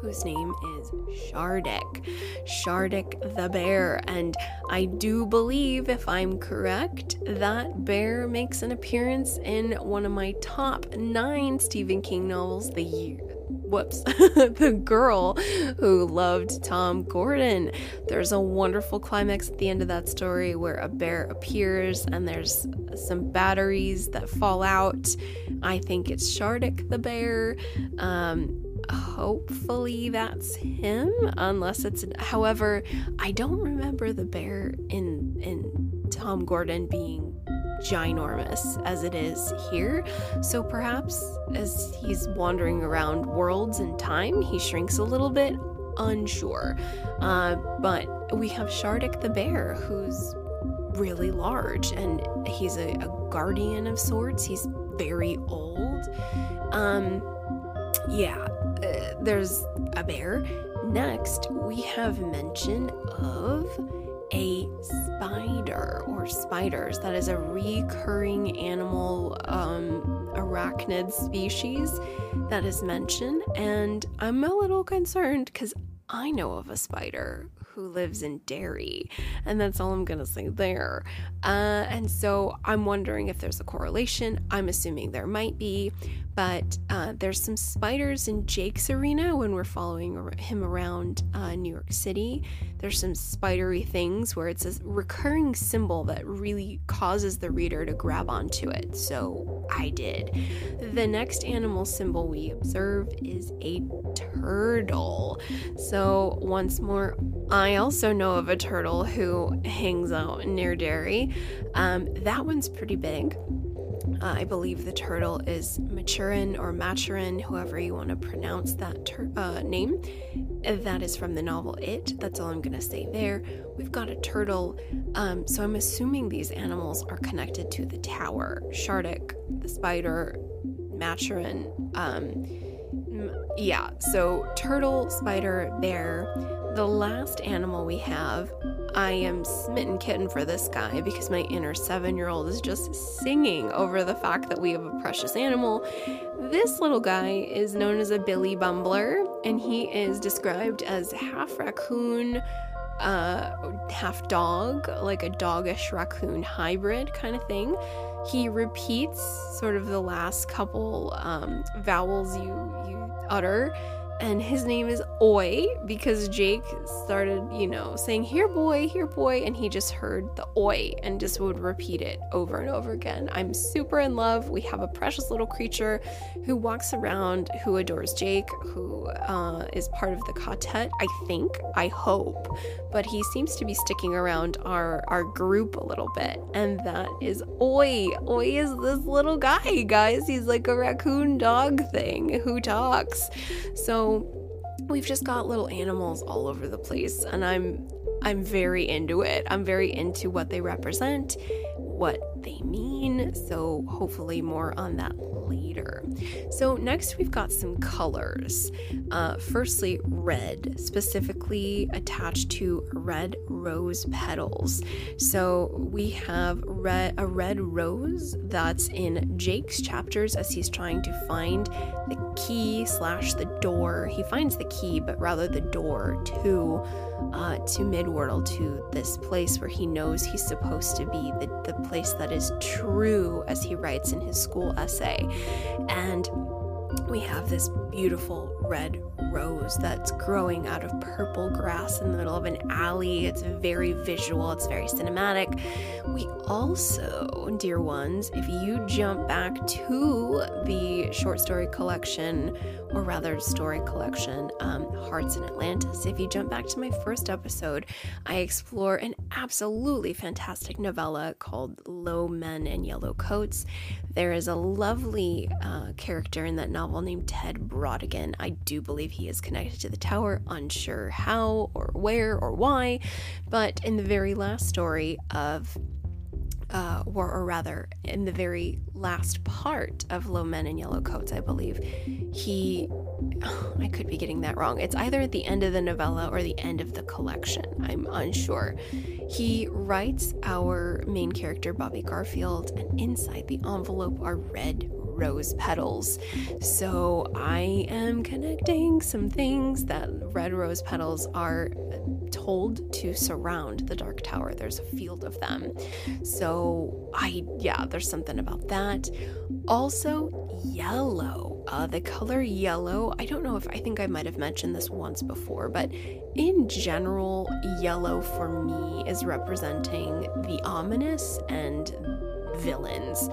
A: whose name is Shardik. Shardik the bear. And I do believe, if I'm correct, that bear makes an appearance in one of my top nine Stephen King novels, the year. Whoops, the girl who loved Tom Gordon. There's a wonderful climax at the end of that story where a bear appears and there's some batteries that fall out. I think it's Shardik the bear. Um, hopefully that's him unless it's however i don't remember the bear in in tom gordon being ginormous as it is here. So perhaps as he's wandering around worlds and time he shrinks a little bit unsure. Uh, but we have shardik the bear who's really large and he's a, a guardian of sorts. He's very old. Um yeah uh, there's a bear. Next, we have mention of a spider or spiders. That is a recurring animal um, arachnid species that is mentioned, and I'm a little concerned because I know of a spider who lives in Derry, and that's all I'm gonna say there. Uh, and so I'm wondering if there's a correlation. I'm assuming there might be, but uh, there's some spiders in Jake's arena when we're following him around uh, New York City. There's some spidery things where it's a recurring symbol that really causes the reader to grab onto it. So I did. The next animal symbol we observe is a turtle. So once more, I also know of a turtle who hangs out near Derry. Um, that one's pretty big. Uh, I believe the turtle is Maturin or Maturin, however you want to pronounce that uh, name. That is from the novel It. That's all I'm going to say there. We've got a turtle, um, so I'm assuming these animals are connected to the tower. Shardik, the spider, Maturin. Um, yeah, so turtle, spider, bear. The last animal we have I am smitten kitten for this guy because my inner seven year old is just singing over the fact that we have a precious animal. This little guy is known as a Billy Bumbler, and he is described as half raccoon, uh, half dog, like a doggish raccoon hybrid kind of thing. He repeats sort of the last couple um, vowels you you utter and his name is Oi because Jake started, you know, saying, Here, boy, here, boy, and he just heard the Oi and just would repeat it over and over again. I'm super in love. We have a precious little creature who walks around, who adores Jake, who uh, is part of the quartet, I think, I hope, but he seems to be sticking around our, our group a little bit, and that is Oi. Oi is this little guy, guys. He's like a raccoon dog thing who talks. So, we've just got little animals all over the place and I'm I'm very into it. I'm very into what they represent, what they mean. So, hopefully, more on that later. So, next we've got some colors. Uh, firstly, red, specifically attached to red rose petals. So, we have red, a red rose that's in Jake's chapters as he's trying to find the key slash the door. He finds the key, but rather the door to uh, to Midworld, to this place where he knows he's supposed to be, the, the place that is true, as he writes in his school essay. And we have this beautiful red rose that's growing out of purple grass in the middle of an alley. It's very visual, it's very cinematic. We also, dear ones, if you jump back to the short story collection, or rather, story collection, um, Hearts in Atlantis, if you jump back to my first episode, I explore an absolutely fantastic novella called Low Men in Yellow Coats. There is a lovely uh, character in that novel named Ted Brautigan. I do believe he is connected to the tower, unsure how or where or why, but in the very last story of uh, or, or, rather, in the very last part of Low Men in Yellow Coats, I believe, he. Oh, I could be getting that wrong. It's either at the end of the novella or the end of the collection. I'm unsure. He writes our main character, Bobby Garfield, and inside the envelope are red rose petals. So I am connecting some things that red rose petals are told to surround the Dark Tower. There's a field of them. So I, yeah, there's something about that. Also, yellow. Uh, the color yellow, I don't know if I think I might have mentioned this once before, but in general, yellow for me is representing the ominous and villains.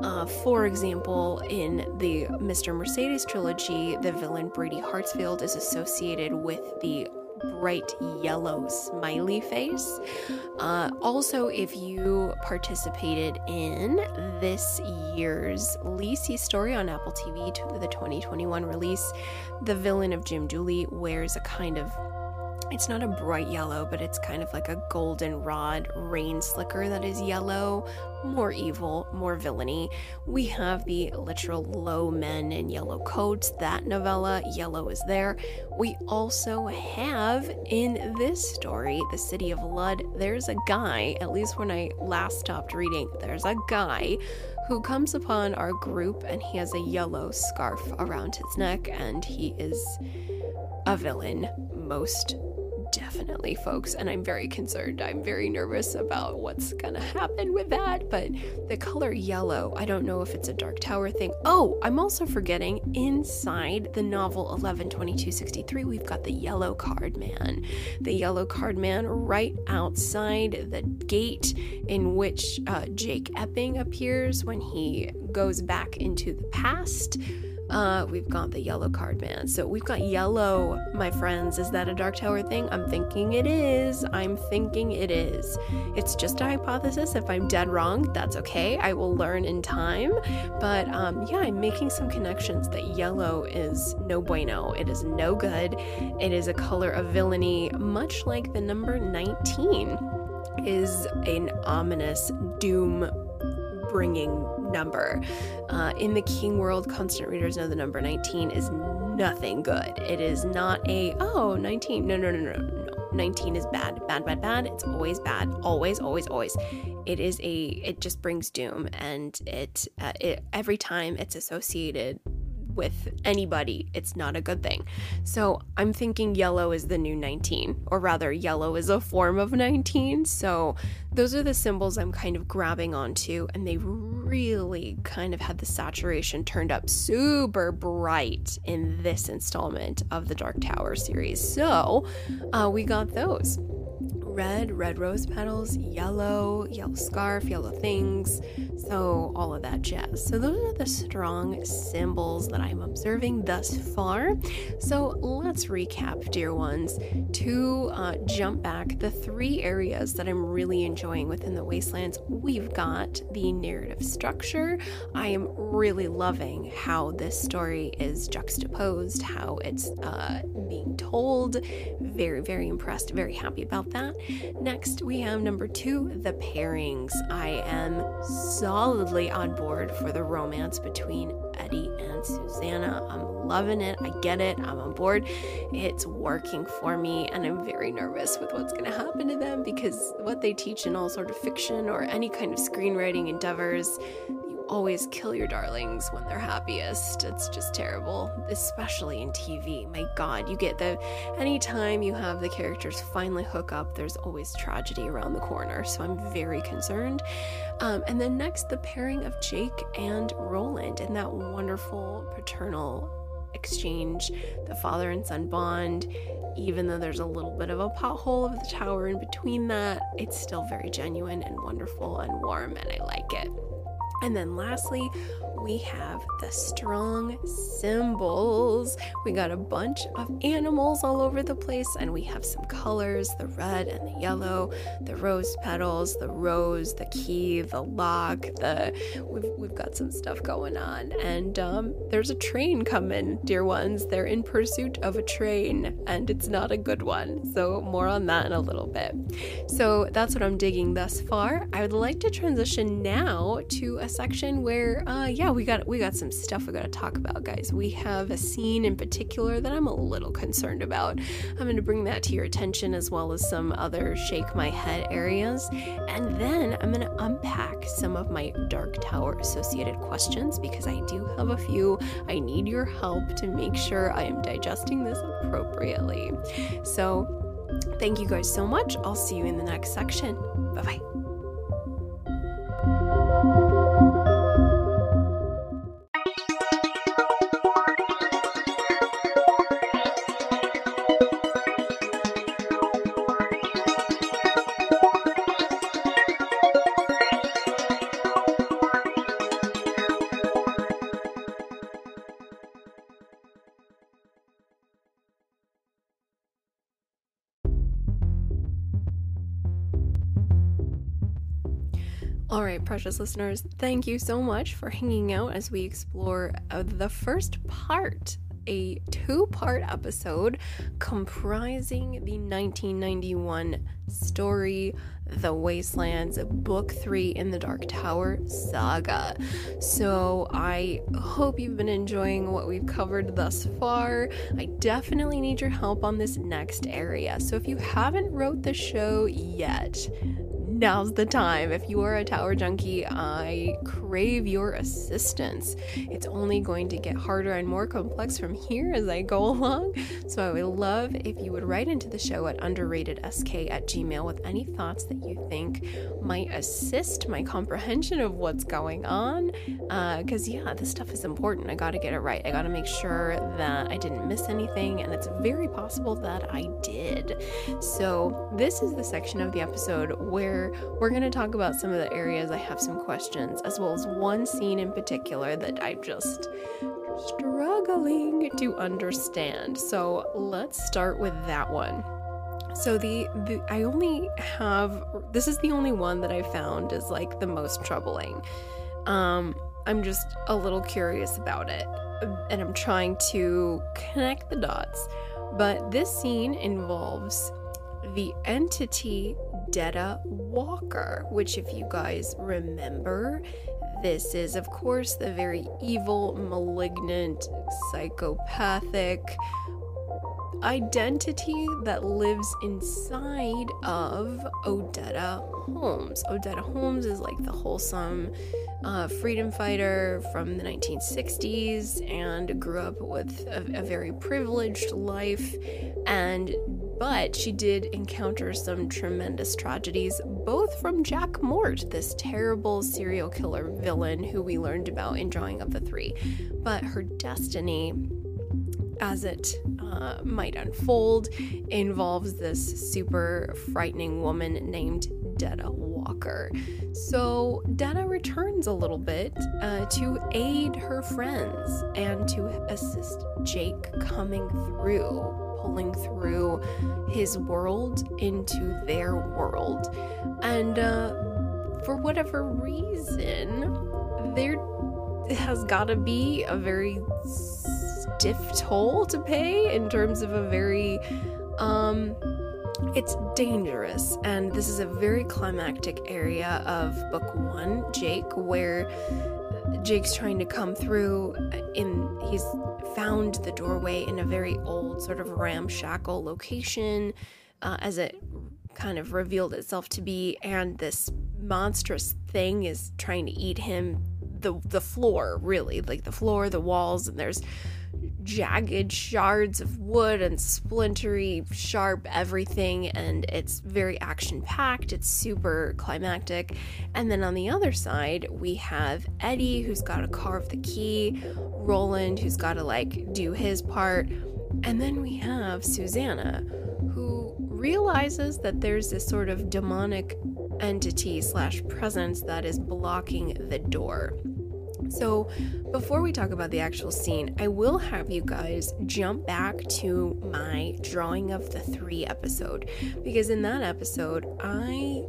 A: Uh, for example, in the Mr. Mercedes trilogy, the villain Brady Hartsfield is associated with the bright yellow smiley face. Uh, also, if you participated in this year's Lisey story on Apple TV, the 2021 release, the villain of Jim Dooley wears a kind of it's not a bright yellow, but it's kind of like a goldenrod rain slicker that is yellow, more evil, more villainy. We have the literal low men in yellow coats, that novella, yellow is there. We also have in this story, The City of Lud, there's a guy, at least when I last stopped reading, there's a guy who comes upon our group and he has a yellow scarf around his neck and he is a villain most definitely, folks. And I'm very concerned. I'm very nervous about what's gonna happen with that. But the color yellow, I don't know if it's a Dark Tower thing. Oh, I'm also forgetting inside the novel 112263, we've got the yellow card man. The yellow card man right outside the gate in which uh, Jake Epping appears when he goes back into the past. Uh, we've got the yellow card man. So we've got yellow, my friends. Is that a Dark Tower thing? I'm thinking it is. I'm thinking it is. It's just a hypothesis. If I'm dead wrong, that's okay. I will learn in time. But um, yeah, I'm making some connections that yellow is no bueno. It is no good. It is a color of villainy, much like the number 19 is an ominous doom bringing number. Uh, in the King world, constant readers know the number 19 is nothing good. It is not a, oh, 19. No, no, no, no, no. 19 is bad, bad, bad, bad. It's always bad. Always, always, always. It is a, it just brings doom. And it, uh, it every time it's associated with anybody, it's not a good thing. So I'm thinking yellow is the new 19, or rather, yellow is a form of 19. So those are the symbols I'm kind of grabbing onto, and they really kind of had the saturation turned up super bright in this installment of the Dark Tower series. So uh, we got those red, red rose petals, yellow, yellow scarf, yellow things, so all of that jazz. So those are the strong symbols that I'm observing thus far. So let's recap, dear ones, to uh, jump back the three areas that I'm really enjoying within the Wastelands. We've got the narrative structure. I am really loving how this story is juxtaposed, how it's uh, being told. Very, very impressed, very happy about that. Next, we have number two, the pairings. I am solidly on board for the romance between Eddie and Susanna. I'm loving it. I get it. I'm on board. It's working for me, and I'm very nervous with what's going to happen to them because what they teach in all sort of fiction or any kind of screenwriting endeavors, always kill your darlings when they're happiest. It's just terrible, especially in TV. My god, you get the anytime you have the characters finally hook up, there's always tragedy around the corner. So I'm very concerned. Um, and then next, the pairing of Jake and Roland and that wonderful paternal exchange, the father and son bond. Even though there's a little bit of a pothole of the tower in between that, it's still very genuine and wonderful and warm, and I like it. And then lastly, we have the strong symbols. We got a bunch of animals all over the place, and we have some colors the red and the yellow, the rose petals, the rose, the key, the lock, the we've, we've got some stuff going on. And um, there's a train coming, dear ones. They're in pursuit of a train, and it's not a good one. So, more on that in a little bit. So, that's what I'm digging thus far. I would like to transition now to a section where, uh, yeah, we got we got some stuff we got to talk about, guys. We have a scene in particular that I'm a little concerned about. I'm going to bring that to your attention as well as some other shake my head areas, and then I'm going to unpack some of my Dark Tower associated questions because I do have a few. I need your help to make sure I am digesting this appropriately. So. Thank you guys so much. I'll see you in the next section. Bye bye. Precious listeners, thank you so much for hanging out as we explore uh, the first part a two part episode comprising the 1991 story The Wastelands Book 3 in the Dark Tower saga. So I hope you've been enjoying what we've covered thus far. I definitely need your help on this next area. So if you haven't wrote the show yet, now's the time. If you are a tower junkie, I crave your assistance. It's only going to get harder and more complex from here as I go along. So I would love if you would write into the show at underratedsk at gmail with any thoughts that you think might assist my comprehension of what's going on. Because, uh, yeah, this stuff is important. I got to get it right. I got to make sure that I didn't miss anything, and it's very possible that I did. So, this is the section of the episode where we're going to talk about some of the areas I have some questions, as well as one scene in particular that I'm just struggling to understand. So let's start with that one. So the, the I only have this is the only one that I found is like the most troubling. Um I'm just a little curious about it and I'm trying to connect the dots. But this scene involves the entity Detta Walker, which, if you guys remember, this is, of course, the very evil, malignant, psychopathic identity that lives inside of Odetta Holmes. Odetta Holmes is like the wholesome uh, freedom fighter from the 1960s and grew up with a, a very privileged life and but she did encounter some tremendous tragedies, both from Jack Mort, this terrible serial killer villain who we learned about in Drawing of the Three. But her destiny as it uh, might unfold, involves this super frightening woman named Detta Walker. So Detta returns a little bit uh, to aid her friends and to assist Jake coming through, pulling through his world into their world. And uh, for whatever reason, there has got to be a very stiff toll to pay in terms of a very um it's dangerous. And this is a very climactic area of book 1 Jake where Jake's trying to come through in he's found the doorway in a very old sort of ramshackle location uh, as it kind of revealed itself to be. And this monstrous thing is trying to eat him the the floor really like the floor the walls and there's jagged shards of wood and splintery sharp everything and it's very action packed it's super climactic. And then on the other side we have eddie who's got to carve the key roland who's got to like do his part and then we have susanna who realizes that there's this sort of demonic entity slash presence that is blocking the door so, before we talk about the actual scene, I will have you guys jump back to my drawing of the three episode because in that episode, I.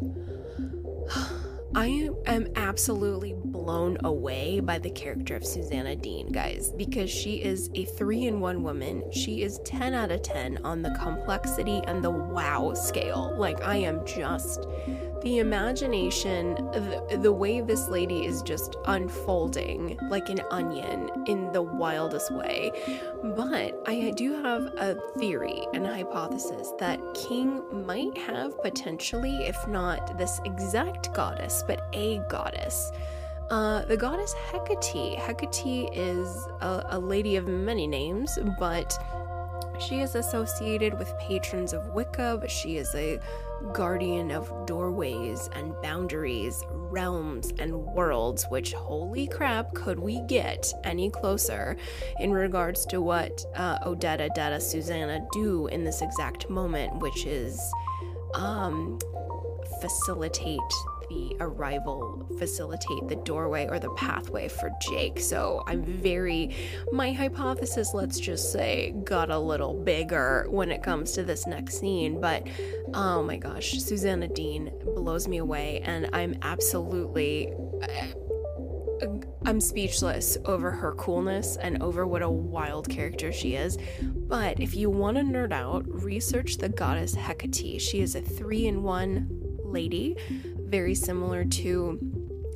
A: I am absolutely blown away by the character of Susanna Dean, guys, because she is a three in one woman. She is 10 out of 10 on the complexity and the wow scale. Like, I am just the imagination, the, the way this lady is just unfolding like an onion in the wildest way. But I do have a theory and a hypothesis that King might have potentially, if not this exact goddess, but a goddess. Uh, the goddess Hecate. Hecate is a, a lady of many names, but she is associated with patrons of Wicca, but she is a guardian of doorways and boundaries, realms and worlds, which holy crap could we get any closer in regards to what uh, Odetta, Detta, Susanna do in this exact moment, which is um, facilitate the arrival facilitate the doorway or the pathway for Jake. So I'm very, my hypothesis, let's just say, got a little bigger when it comes to this next scene. But oh my gosh, Susanna Dean blows me away, and I'm absolutely. Uh, I'm speechless over her coolness and over what a wild character she is. But if you want to nerd out, research the goddess Hecate. She is a three in one lady, very similar to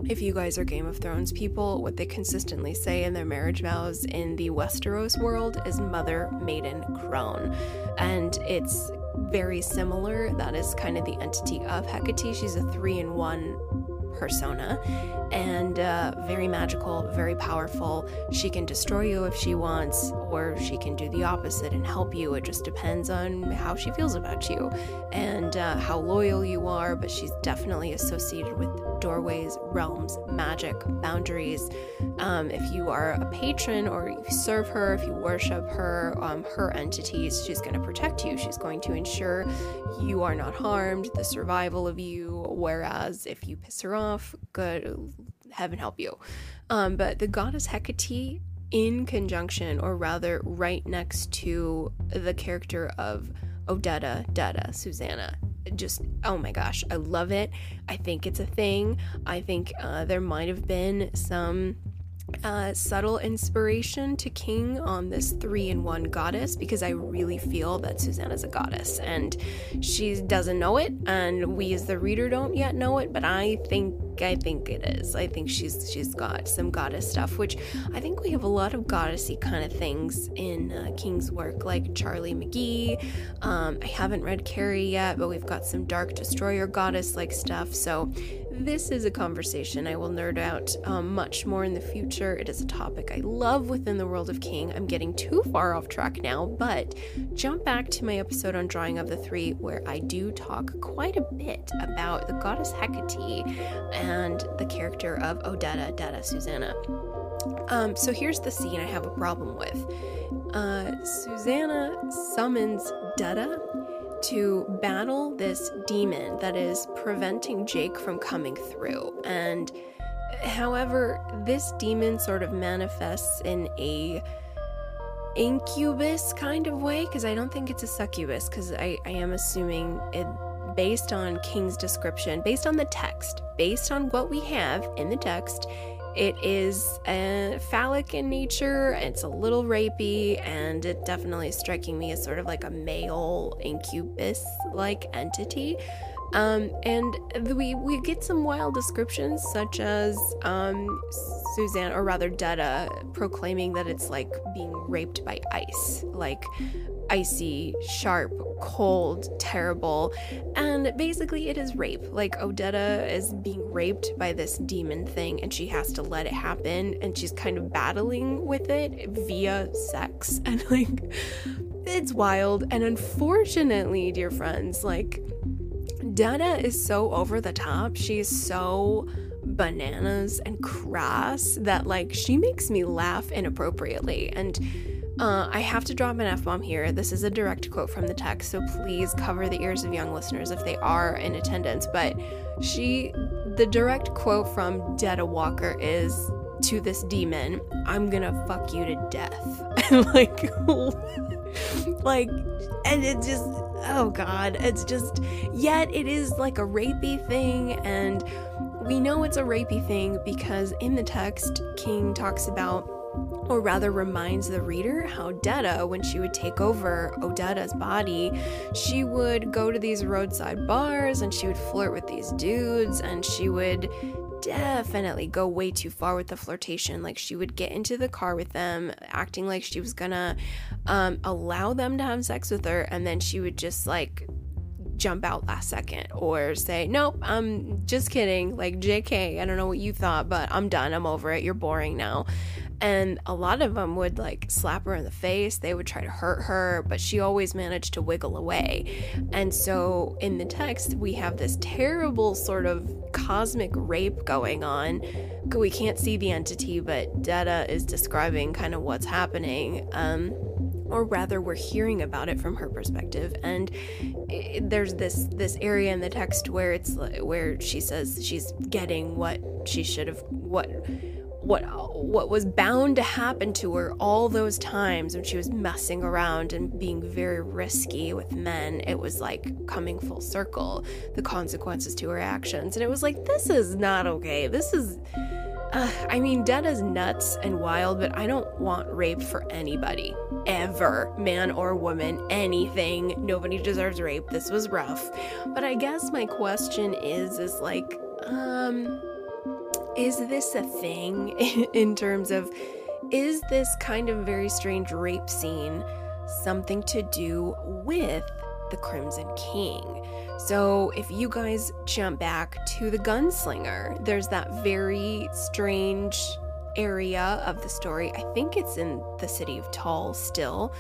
A: if you guys are Game of Thrones people, what they consistently say in their marriage vows in the Westeros world is Mother, Maiden, Crone. And it's very similar. That is kind of the entity of Hecate. She's a three in one persona and uh, very magical, very powerful. She can destroy you if she wants, or she can do the opposite and help you. It just depends on how she feels about you and uh, how loyal you are, but she's definitely associated with doorways, realms, magic, boundaries. Um, if you are a patron or you serve her, if you worship her, um, her entities, she's going to protect you. She's going to ensure you are not harmed, the survival of you. Whereas if you piss her off, good, heaven help you. Um, but the goddess Hecate, in conjunction, or rather, right next to the character of Odetta, Detta, Susanna, just oh my gosh i love it i think it's a thing i think uh, there might have been some uh, subtle inspiration to King on this three in one goddess because I really feel that Susanna's a goddess and she doesn't know it, and we as the reader don't yet know it, but I think I think it is. I think she's she's got some goddess stuff, which I think we have a lot of goddessy kind of things in uh, King's work, like Charlie McGee. Um, I haven't read Carrie yet, but we've got some Dark Destroyer goddess like stuff. So this is a conversation I will nerd out um, much more in the future. It is a topic I love within the world of King. I'm getting too far off track now, but jump back to my episode on Drawing of the Three, where I do talk quite a bit about the goddess Hecate and the character of Odetta, Detta, Susanna. Um, so here's the scene I have a problem with. Uh, Susanna summons Detta to battle this demon that is preventing Jake from coming through. And however, this demon sort of manifests in a incubus kind of way because I don't think it's a succubus because I, I am assuming it based on King's description, based on the text, based on what we have in the text, it is uh, phallic in nature, it's a little rapey, and it definitely is striking me as sort of like a male incubus like entity. Um, and we we get some wild descriptions, such as um, Suzanne, or rather Detta, proclaiming that it's like being raped by ice, like icy, sharp, cold, terrible. And basically, it is rape. Like, Odetta is being raped by this demon thing, and she has to let it happen, and she's kind of battling with it via sex. And, like, it's wild. And unfortunately, dear friends, like, Detta is so over the top. She's so bananas and crass that, like, she makes me laugh inappropriately. And, uh, I have to drop an F bomb here. This is a direct quote from the text, so please cover the ears of young listeners if they are in attendance. But she, the direct quote from Detta Walker is to this demon, I'm gonna fuck you to death. like, like, and it just, oh god, it's just, yet it is like a rapey thing, and we know it's a rapey thing because in the text, King talks about or rather reminds the reader how Detta, when she would take over Odetta's body, she would go to these roadside bars and she would flirt with these dudes and she would definitely go way too far with the flirtation. Like she would get into the car with them, acting like she was gonna um, allow them to have sex with her, and then she would just like jump out last second or say, Nope, I'm just kidding. Like, JK, I don't know what you thought, but I'm done. I'm over it. You're boring now. And a lot of them would like slap her in the face. They would try to hurt her, but she always managed to wiggle away. And so in the text, we have this terrible sort of cosmic rape going on. We can't see the entity, but Detta is describing kind of what's happening. Um, or rather we're hearing about it from her perspective. And it, there's this this area in the text where it's where she says she's getting what she should have what what what was bound to happen to her all those times when she was messing around and being very risky with men. It was like coming full circle the consequences to her actions. And it was like this is not okay. This is uh, I mean, Detta is nuts and wild, but I don't want rape for anybody. Ever. Man or woman, anything. Nobody deserves rape. This was rough. But I guess my question is, is like, um, is this a thing in terms of, is this kind of very strange rape scene something to do with the Crimson King? So, if you guys jump back to the gunslinger, there's that very strange area of the story. I think it's in the city of Tull still,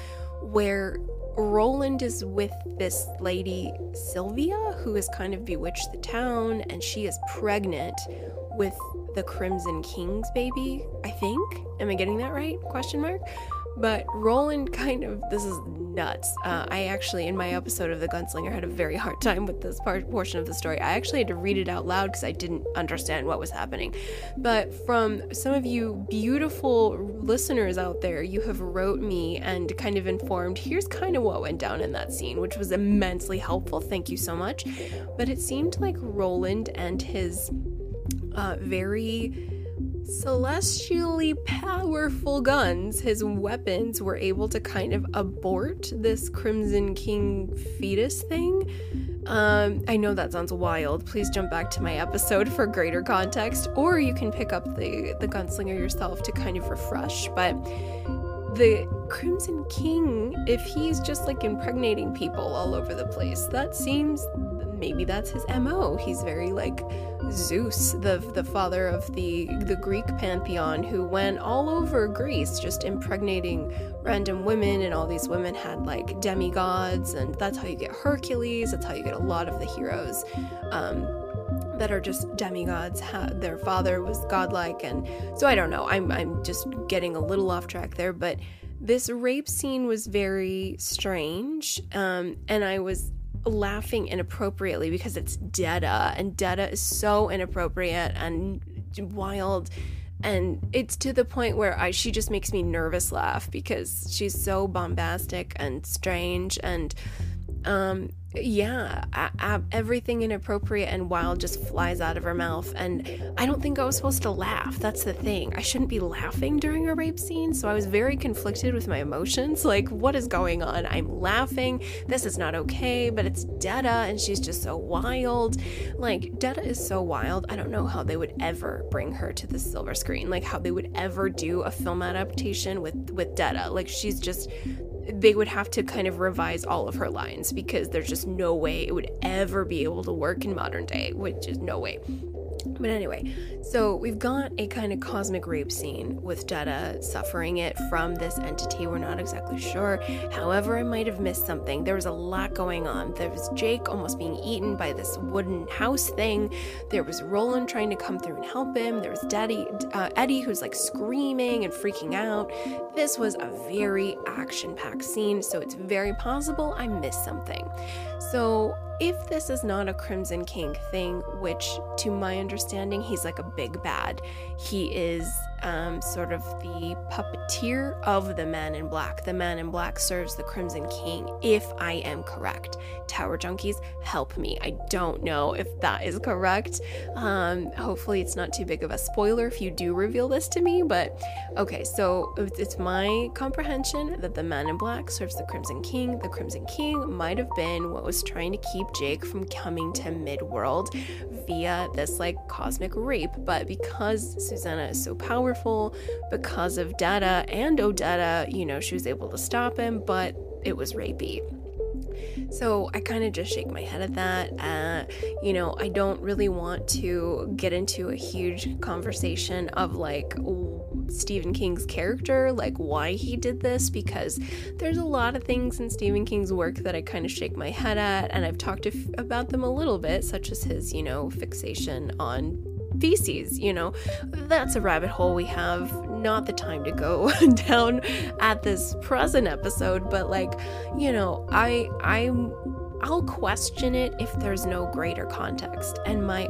A: where Roland is with this lady, Sylvia, who has kind of bewitched the town, and she is pregnant with the Crimson King's baby, I think. Am I getting that right? Question mark. But Roland kind of, this is nuts. Uh, I actually, in my episode of The Gunslinger, had a very hard time with this part, portion of the story. I actually had to read it out loud because I didn't understand what was happening. But from some of you beautiful listeners out there, you have wrote me and kind of informed here's kind of what went down in that scene, which was immensely helpful. Thank you so much. But it seemed like Roland and his uh, very celestially powerful guns, his weapons were able to kind of abort this Crimson King fetus thing. Um, I know that sounds wild. Please jump back to my episode for greater context, or you can pick up the the gunslinger yourself to kind of refresh. But the Crimson King, if he's just like impregnating people all over the place, that seems maybe that's his MO. He's very like Zeus, the the father of the the Greek pantheon who went all over Greece just impregnating random women and all these women had like demigods and that's how you get Hercules, that's how you get a lot of the heroes. Um, that are just demigods. Their father was godlike, and so I don't know. I'm I'm just getting a little off track there, but this rape scene was very strange, um, and I was laughing inappropriately because it's Detta, and Detta is so inappropriate and wild. And it's to the point where I she just makes me nervous laugh because she's so bombastic and strange and um yeah, a- a- everything inappropriate and wild just flies out of her mouth. And I don't think I was supposed to laugh. That's the thing. I shouldn't be laughing during a rape scene. So I was very conflicted with my emotions. Like, what is going on? I'm laughing. This is not okay. But it's Detta, and she's just so wild. Like, Detta is so wild. I don't know how they would ever bring her to the silver screen. Like, how they would ever do a film adaptation with with Detta. Like, she's just they would have to kind of revise all of her lines because there's just no way it would ever be able to work in modern day, which is no way. But anyway, so we've got a kind of cosmic rape scene with Detta suffering it from this entity. We're not exactly sure. However, I might have missed something. There was a lot going on. There was Jake almost being eaten by this wooden house thing. There was Roland trying to come through and help him. There was Daddy uh, Eddie who's like screaming and freaking out. This was a very action-packed scene, so it's very possible I missed something. So if this is not a Crimson King thing, which to my understanding, he's like a big bad, he is um, sort of the puppeteer of the Man in Black. The Man in Black serves the Crimson King, if I am correct. Tower Junkies, help me. I don't know if that is correct. Um, hopefully, it's not too big of a spoiler if you do reveal this to me, but okay, so it's my comprehension that the Man in Black serves the Crimson King. The Crimson King might have been what was trying to keep Jake from coming to Midworld via this like cosmic rape, but because Susanna is so powerful, powerful because of Detta and Odetta, you know, she was able to stop him, but it was rapey. So I kind of just shake my head at that. Uh, you know, I don't really want to get into a huge conversation of like Stephen King's character, like why he did this, because there's a lot of things in Stephen King's work that I kind of shake my head at, and I've talked about them a little bit, such as his, you know, fixation on feces, you know. That's a rabbit hole we have not the time to go down at this present episode, but like, you know, I I'm I'll question it if there's no greater context. And my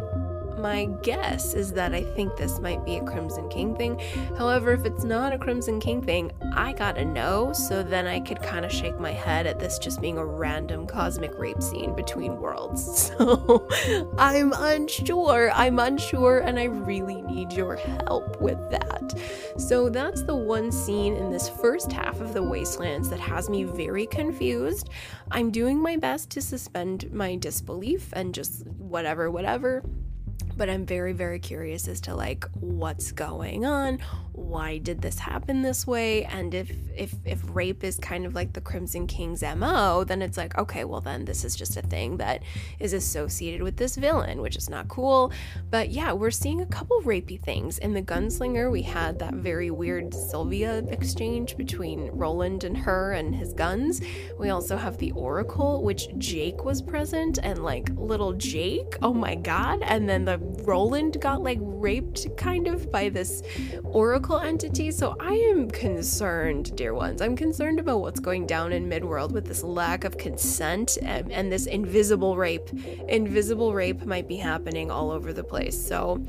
A: my guess is that I think this might be a Crimson King thing. However, if it's not a Crimson King thing, I gotta know so then I could kind of shake my head at this just being a random cosmic rape scene between worlds. So I'm unsure. I'm unsure, and I really need your help with that. So that's the one scene in this first half of the Wastelands that has me very confused. I'm doing my best to suspend my disbelief and just whatever, whatever but I'm very, very curious as to like what's going on, why did this happen this way, and if if if rape is kind of like the Crimson King's MO, then it's like, okay, well then this is just a thing that is associated with this villain, which is not cool. But yeah, we're seeing a couple rapey things. In the Gunslinger, we had that very weird Sylvia exchange between Roland and her and his guns. We also have the Oracle, which Jake was present, and like little Jake, oh my god, and then the Roland got like raped kind of by this oracle entity. So I am concerned, dear ones. I'm concerned about what's going down in Midworld with this lack of consent and, and this invisible rape. Invisible rape might be happening all over the place. So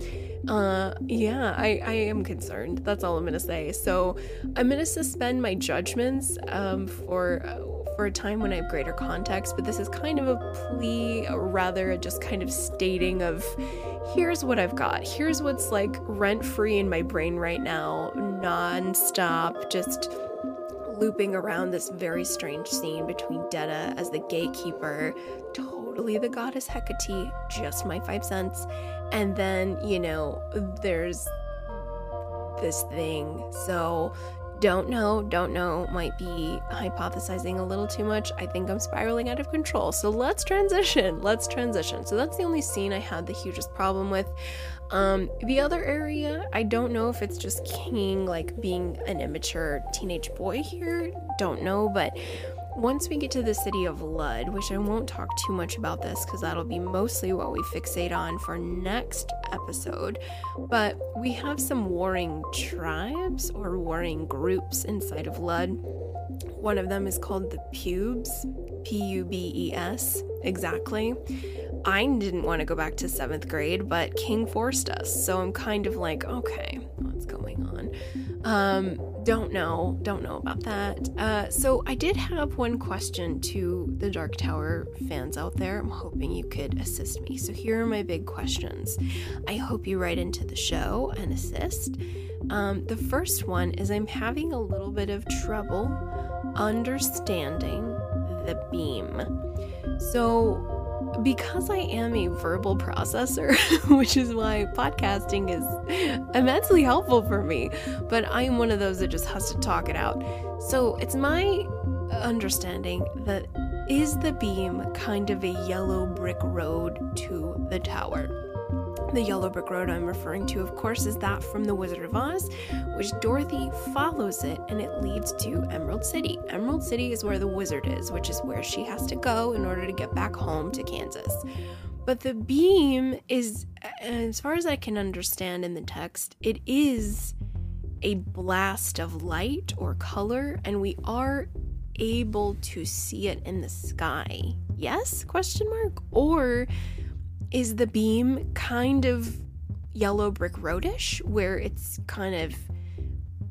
A: uh yeah i i am concerned that's all i'm gonna say so i'm gonna suspend my judgments um for uh, for a time when i have greater context but this is kind of a plea uh, rather just kind of stating of here's what I've got. Here's what's like rent free in my brain right now, non stop, just looping around this very strange scene between Detta as the gatekeeper, totally the goddess Hecate, just my five cents. And then, you know, there's this thing. So don't know, don't know, might be hypothesizing a little too much. I think I'm spiraling out of control. So let's transition. Let's transition. So that's the only scene I had the hugest problem with. Um, the other area, I don't know if it's just King like being an immature teenage boy here. Don't know, but once we get to the city of Lud, which I won't talk too much about this because that'll be mostly what we fixate on for next episode, but we have some warring tribes or warring groups inside of Lud. One of them is called the Pubes, P U B E S, exactly. I didn't want to go back to seventh grade, but King forced us, so I'm kind of like, okay, what's going on? Um, don't know, don't know about that. Uh, so I did have one question to the Dark Tower fans out there. I'm hoping you could assist me. So here are my big questions. I hope you write into the show and assist. Um, the first one is I'm having a little bit of trouble understanding the beam. So because I am a verbal processor, which is why podcasting is immensely helpful for me, but I'm one of those that just has to talk it out. So it's my understanding that is the beam kind of a yellow brick road to the tower? The yellow brick road I'm referring to, of course, is that from The Wizard of Oz, which Dorothy follows it and it leads to Emerald City. Emerald City is where the wizard is, which is where she has to go in order to get back home to Kansas. But the beam is, as far as I can understand in the text, it is a blast of light or color, and we are able to see it in the sky. Yes? Question mark? Or is the beam kind of yellow brick roadish, where it's kind of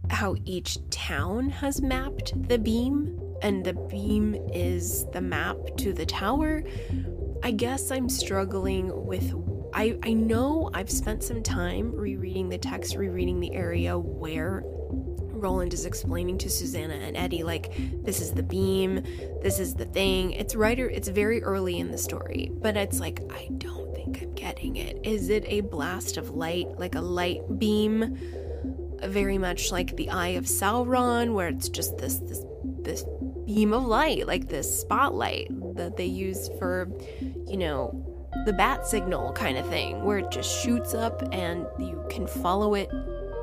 A: how each town has mapped the beam, and the beam is the map to the tower. I guess I'm struggling with. I, I know I've spent some time rereading the text, rereading the area where Roland is explaining to Susanna and Eddie, like, this is the beam, this is the thing. It's right, er, it's very early in the story, but it's like, I don't think I'm getting it. Is it a blast of light, like a light beam? Very much like the Eye of Sauron, where it's just this this this beam of light, like this spotlight that they use for, you know, the bat signal kind of thing, where it just shoots up and you can follow it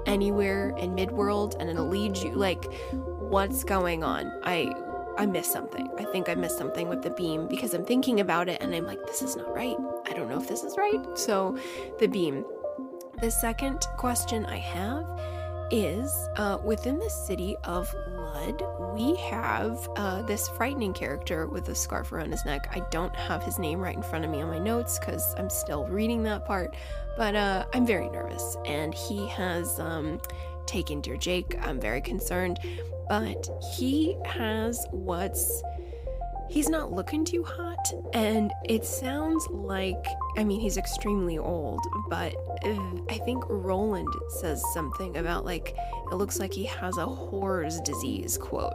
A: anywhere in midworld and it'll lead you like what's going on i i missed something i think i missed something with the beam because i'm thinking about it and i'm like this is not right I don't know if this is right. So, the beam. The second question I have is uh, within the city of Lud, we have uh, this frightening character with a scarf around his neck. I don't have his name right in front of me on my notes because I'm still reading that part, but uh, I'm very nervous. And he has um, taken Dear Jake. I'm very concerned, but he has what's he's not looking too hot and it sounds like i mean he's extremely old but i think roland says something about like it looks like he has a horror's disease quote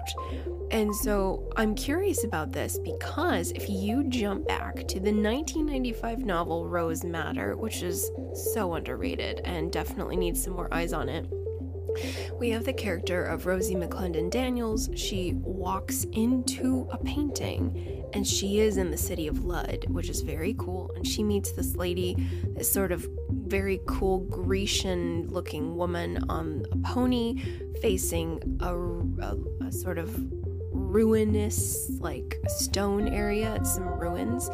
A: and so i'm curious about this because if you jump back to the 1995 novel Rose Madder which is so underrated and definitely needs some more eyes on it we have the character of Rosie McClendon Daniels. She walks into a painting and she is in the city of Lud, which is very cool. And she meets this lady, this sort of very cool Grecian looking woman on a pony facing a, a, a sort of ruinous, like stone area. It's some ruins.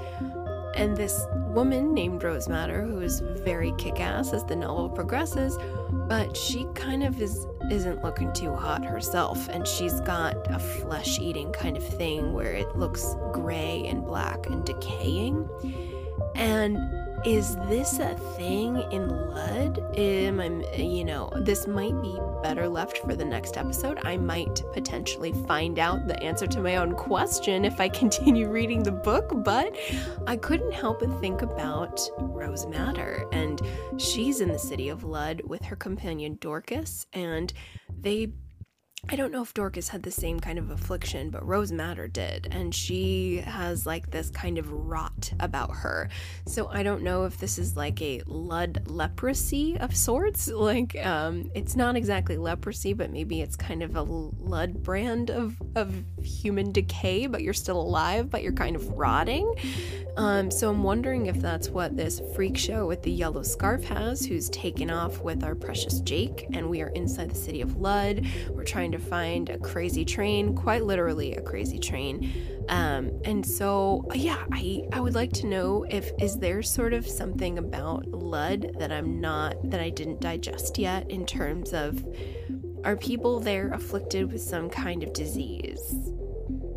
A: And this woman named Rose Madder, who is very kick ass as the novel progresses, but she kind of is isn't looking too hot herself and she's got a flesh eating kind of thing where it looks gray and black and decaying. And is this a thing in Lud? Am I, you know, this might be better left for the next episode. I might potentially find out the answer to my own question if I continue reading the book, but I couldn't help but think about Rose Madder, and she's in the city of Lud with her companion Dorcas, and they I don't know if Dorcas had the same kind of affliction, but Rose Madder did, and she has like this kind of rot about her. So I don't know if this is like a Lud leprosy of sorts. Like, um, it's not exactly leprosy, but maybe it's kind of a Lud brand of of human decay, but you're still alive, but you're kind of rotting. Um, so I'm wondering if that's what this freak show with the yellow scarf has, who's taken off with our precious Jake, and we are inside the city of Lud. We're trying to find a crazy train, quite literally a crazy train. Um, and so, yeah, I I would like to know if is there sort of something about Lud that I'm not that I didn't digest yet in terms of are people there afflicted with some kind of disease?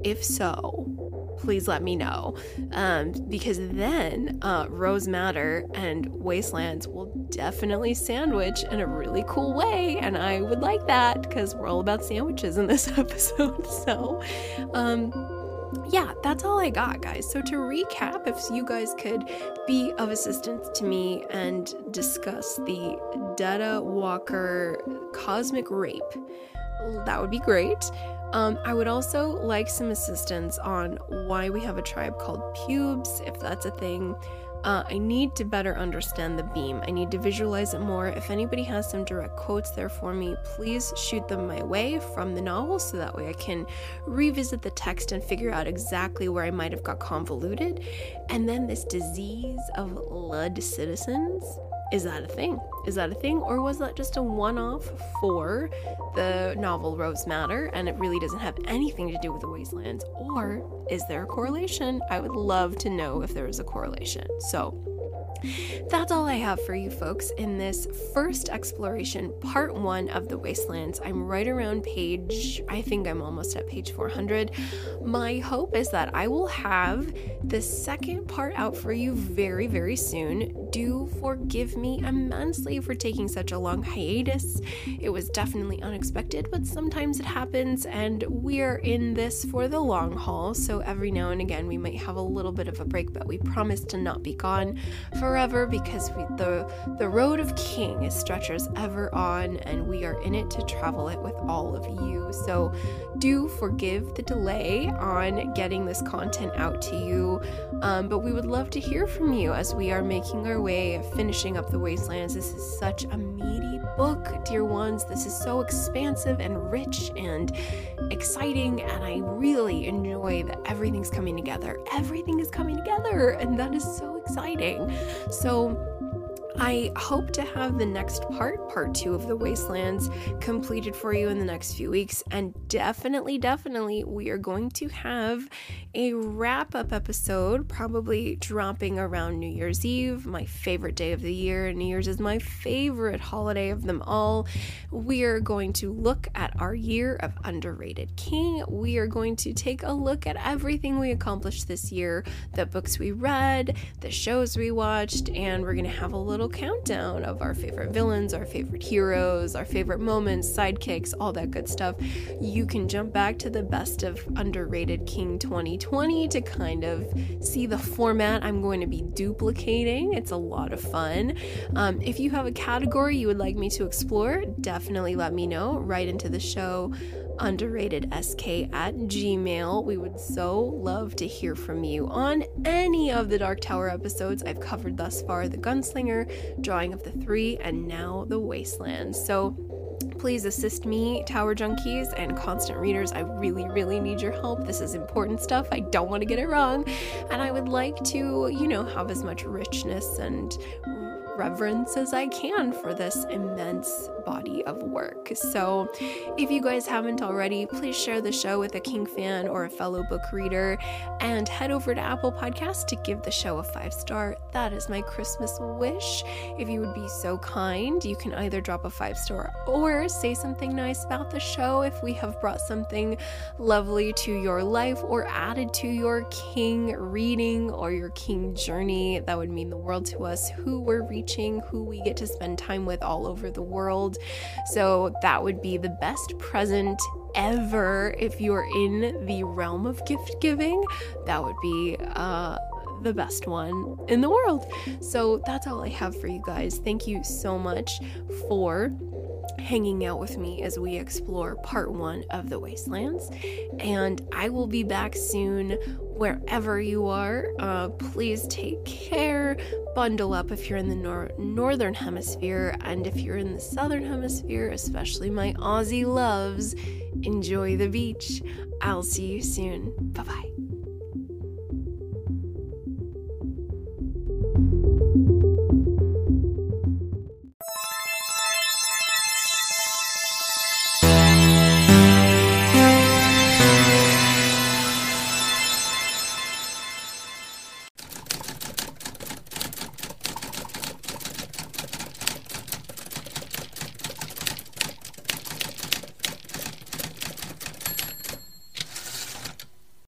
A: If so, please let me know. Um, because then uh, Rose Madder and Wastelands will definitely sandwich in a really cool way. And I would like that because we're all about sandwiches in this episode. So, um, yeah, that's all I got, guys. So, to recap, if you guys could be of assistance to me and discuss the Detta Walker cosmic rape, that would be great. Um, I would also like some assistance on why we have a tribe called pubes, if that's a thing. Uh, I need to better understand the beam. I need to visualize it more. If anybody has some direct quotes there for me, please shoot them my way from the novel so that way I can revisit the text and figure out exactly where I might have got convoluted. And then this disease of Lud citizens is that a thing? Is that a thing? Or was that just a one off for the novel Rose Madder and it really doesn't have anything to do with the Wastelands? Or is there a correlation? I would love to know if there is a correlation. So, that's all I have for you folks in this first exploration, part one of the Wastelands. I'm right around page, I think I'm almost at page 400. My hope is that I will have the second part out for you very, very soon. Do forgive me immensely for taking such a long hiatus. It was definitely unexpected, but sometimes it happens, and we're in this for the long haul. So every now and again, we might have a little bit of a break, but we promise to not be gone for forever because we, the the road of king is stretchers ever on and we are in it to travel it with all of you. So do forgive the delay on getting this content out to you um, but we would love to hear from you as we are making our way finishing up the wastelands. This is such a meaty book dear ones. This is so expansive and rich and exciting and i really enjoy that everything's coming together. Everything is coming together and that is so exciting. So I hope to have the next part, part two of The Wastelands, completed for you in the next few weeks. And definitely, definitely, we are going to have a wrap up episode, probably dropping around New Year's Eve, my favorite day of the year. New Year's is my favorite holiday of them all. We are going to look at our year of underrated king. We are going to take a look at everything we accomplished this year, the books we read, the shows we watched, and we're going to have a little countdown of our favorite villains, our favorite heroes, our favorite moments, sidekicks, all that good stuff. You can jump back to the best of underrated King 2020 to kind of see the format I'm going to be duplicating. It's a lot of fun. Um, if you have a category you would like me to explore, definitely let me know. Right into the show underrated sk at gmail we would so love to hear from you on any of the dark tower episodes i've covered thus far the gunslinger drawing of the three and now the wasteland so please assist me, Tower Junkies and constant readers. I really, really need your help. This is important stuff. I don't want to get it wrong. And I would like to, you know, have as much richness and reverence as I can for this immense body of work. So, if you guys haven't already, please share the show with a King fan or a fellow book reader and head over to Apple Podcasts to give the show a five star. That is my Christmas wish. If you would be so kind, you can either drop a five star or say something nice about the show if we have brought something lovely to your life or added to your King reading or your King journey. That would mean the world to us who we're reaching who we get to spend time with all over the So that would be the best present ever if you're in the realm of gift giving. That would be uh the best one in the world. So that's all I have for you guys. Thank you so much for hanging out with me as we explore part one of the Wastelands. And I will be back soon wherever you are. Uh, please take care. Bundle up if you're in the nor- northern hemisphere, and if you're in the southern hemisphere, especially my Aussie loves, enjoy the beach. I'll see you soon. Bye bye.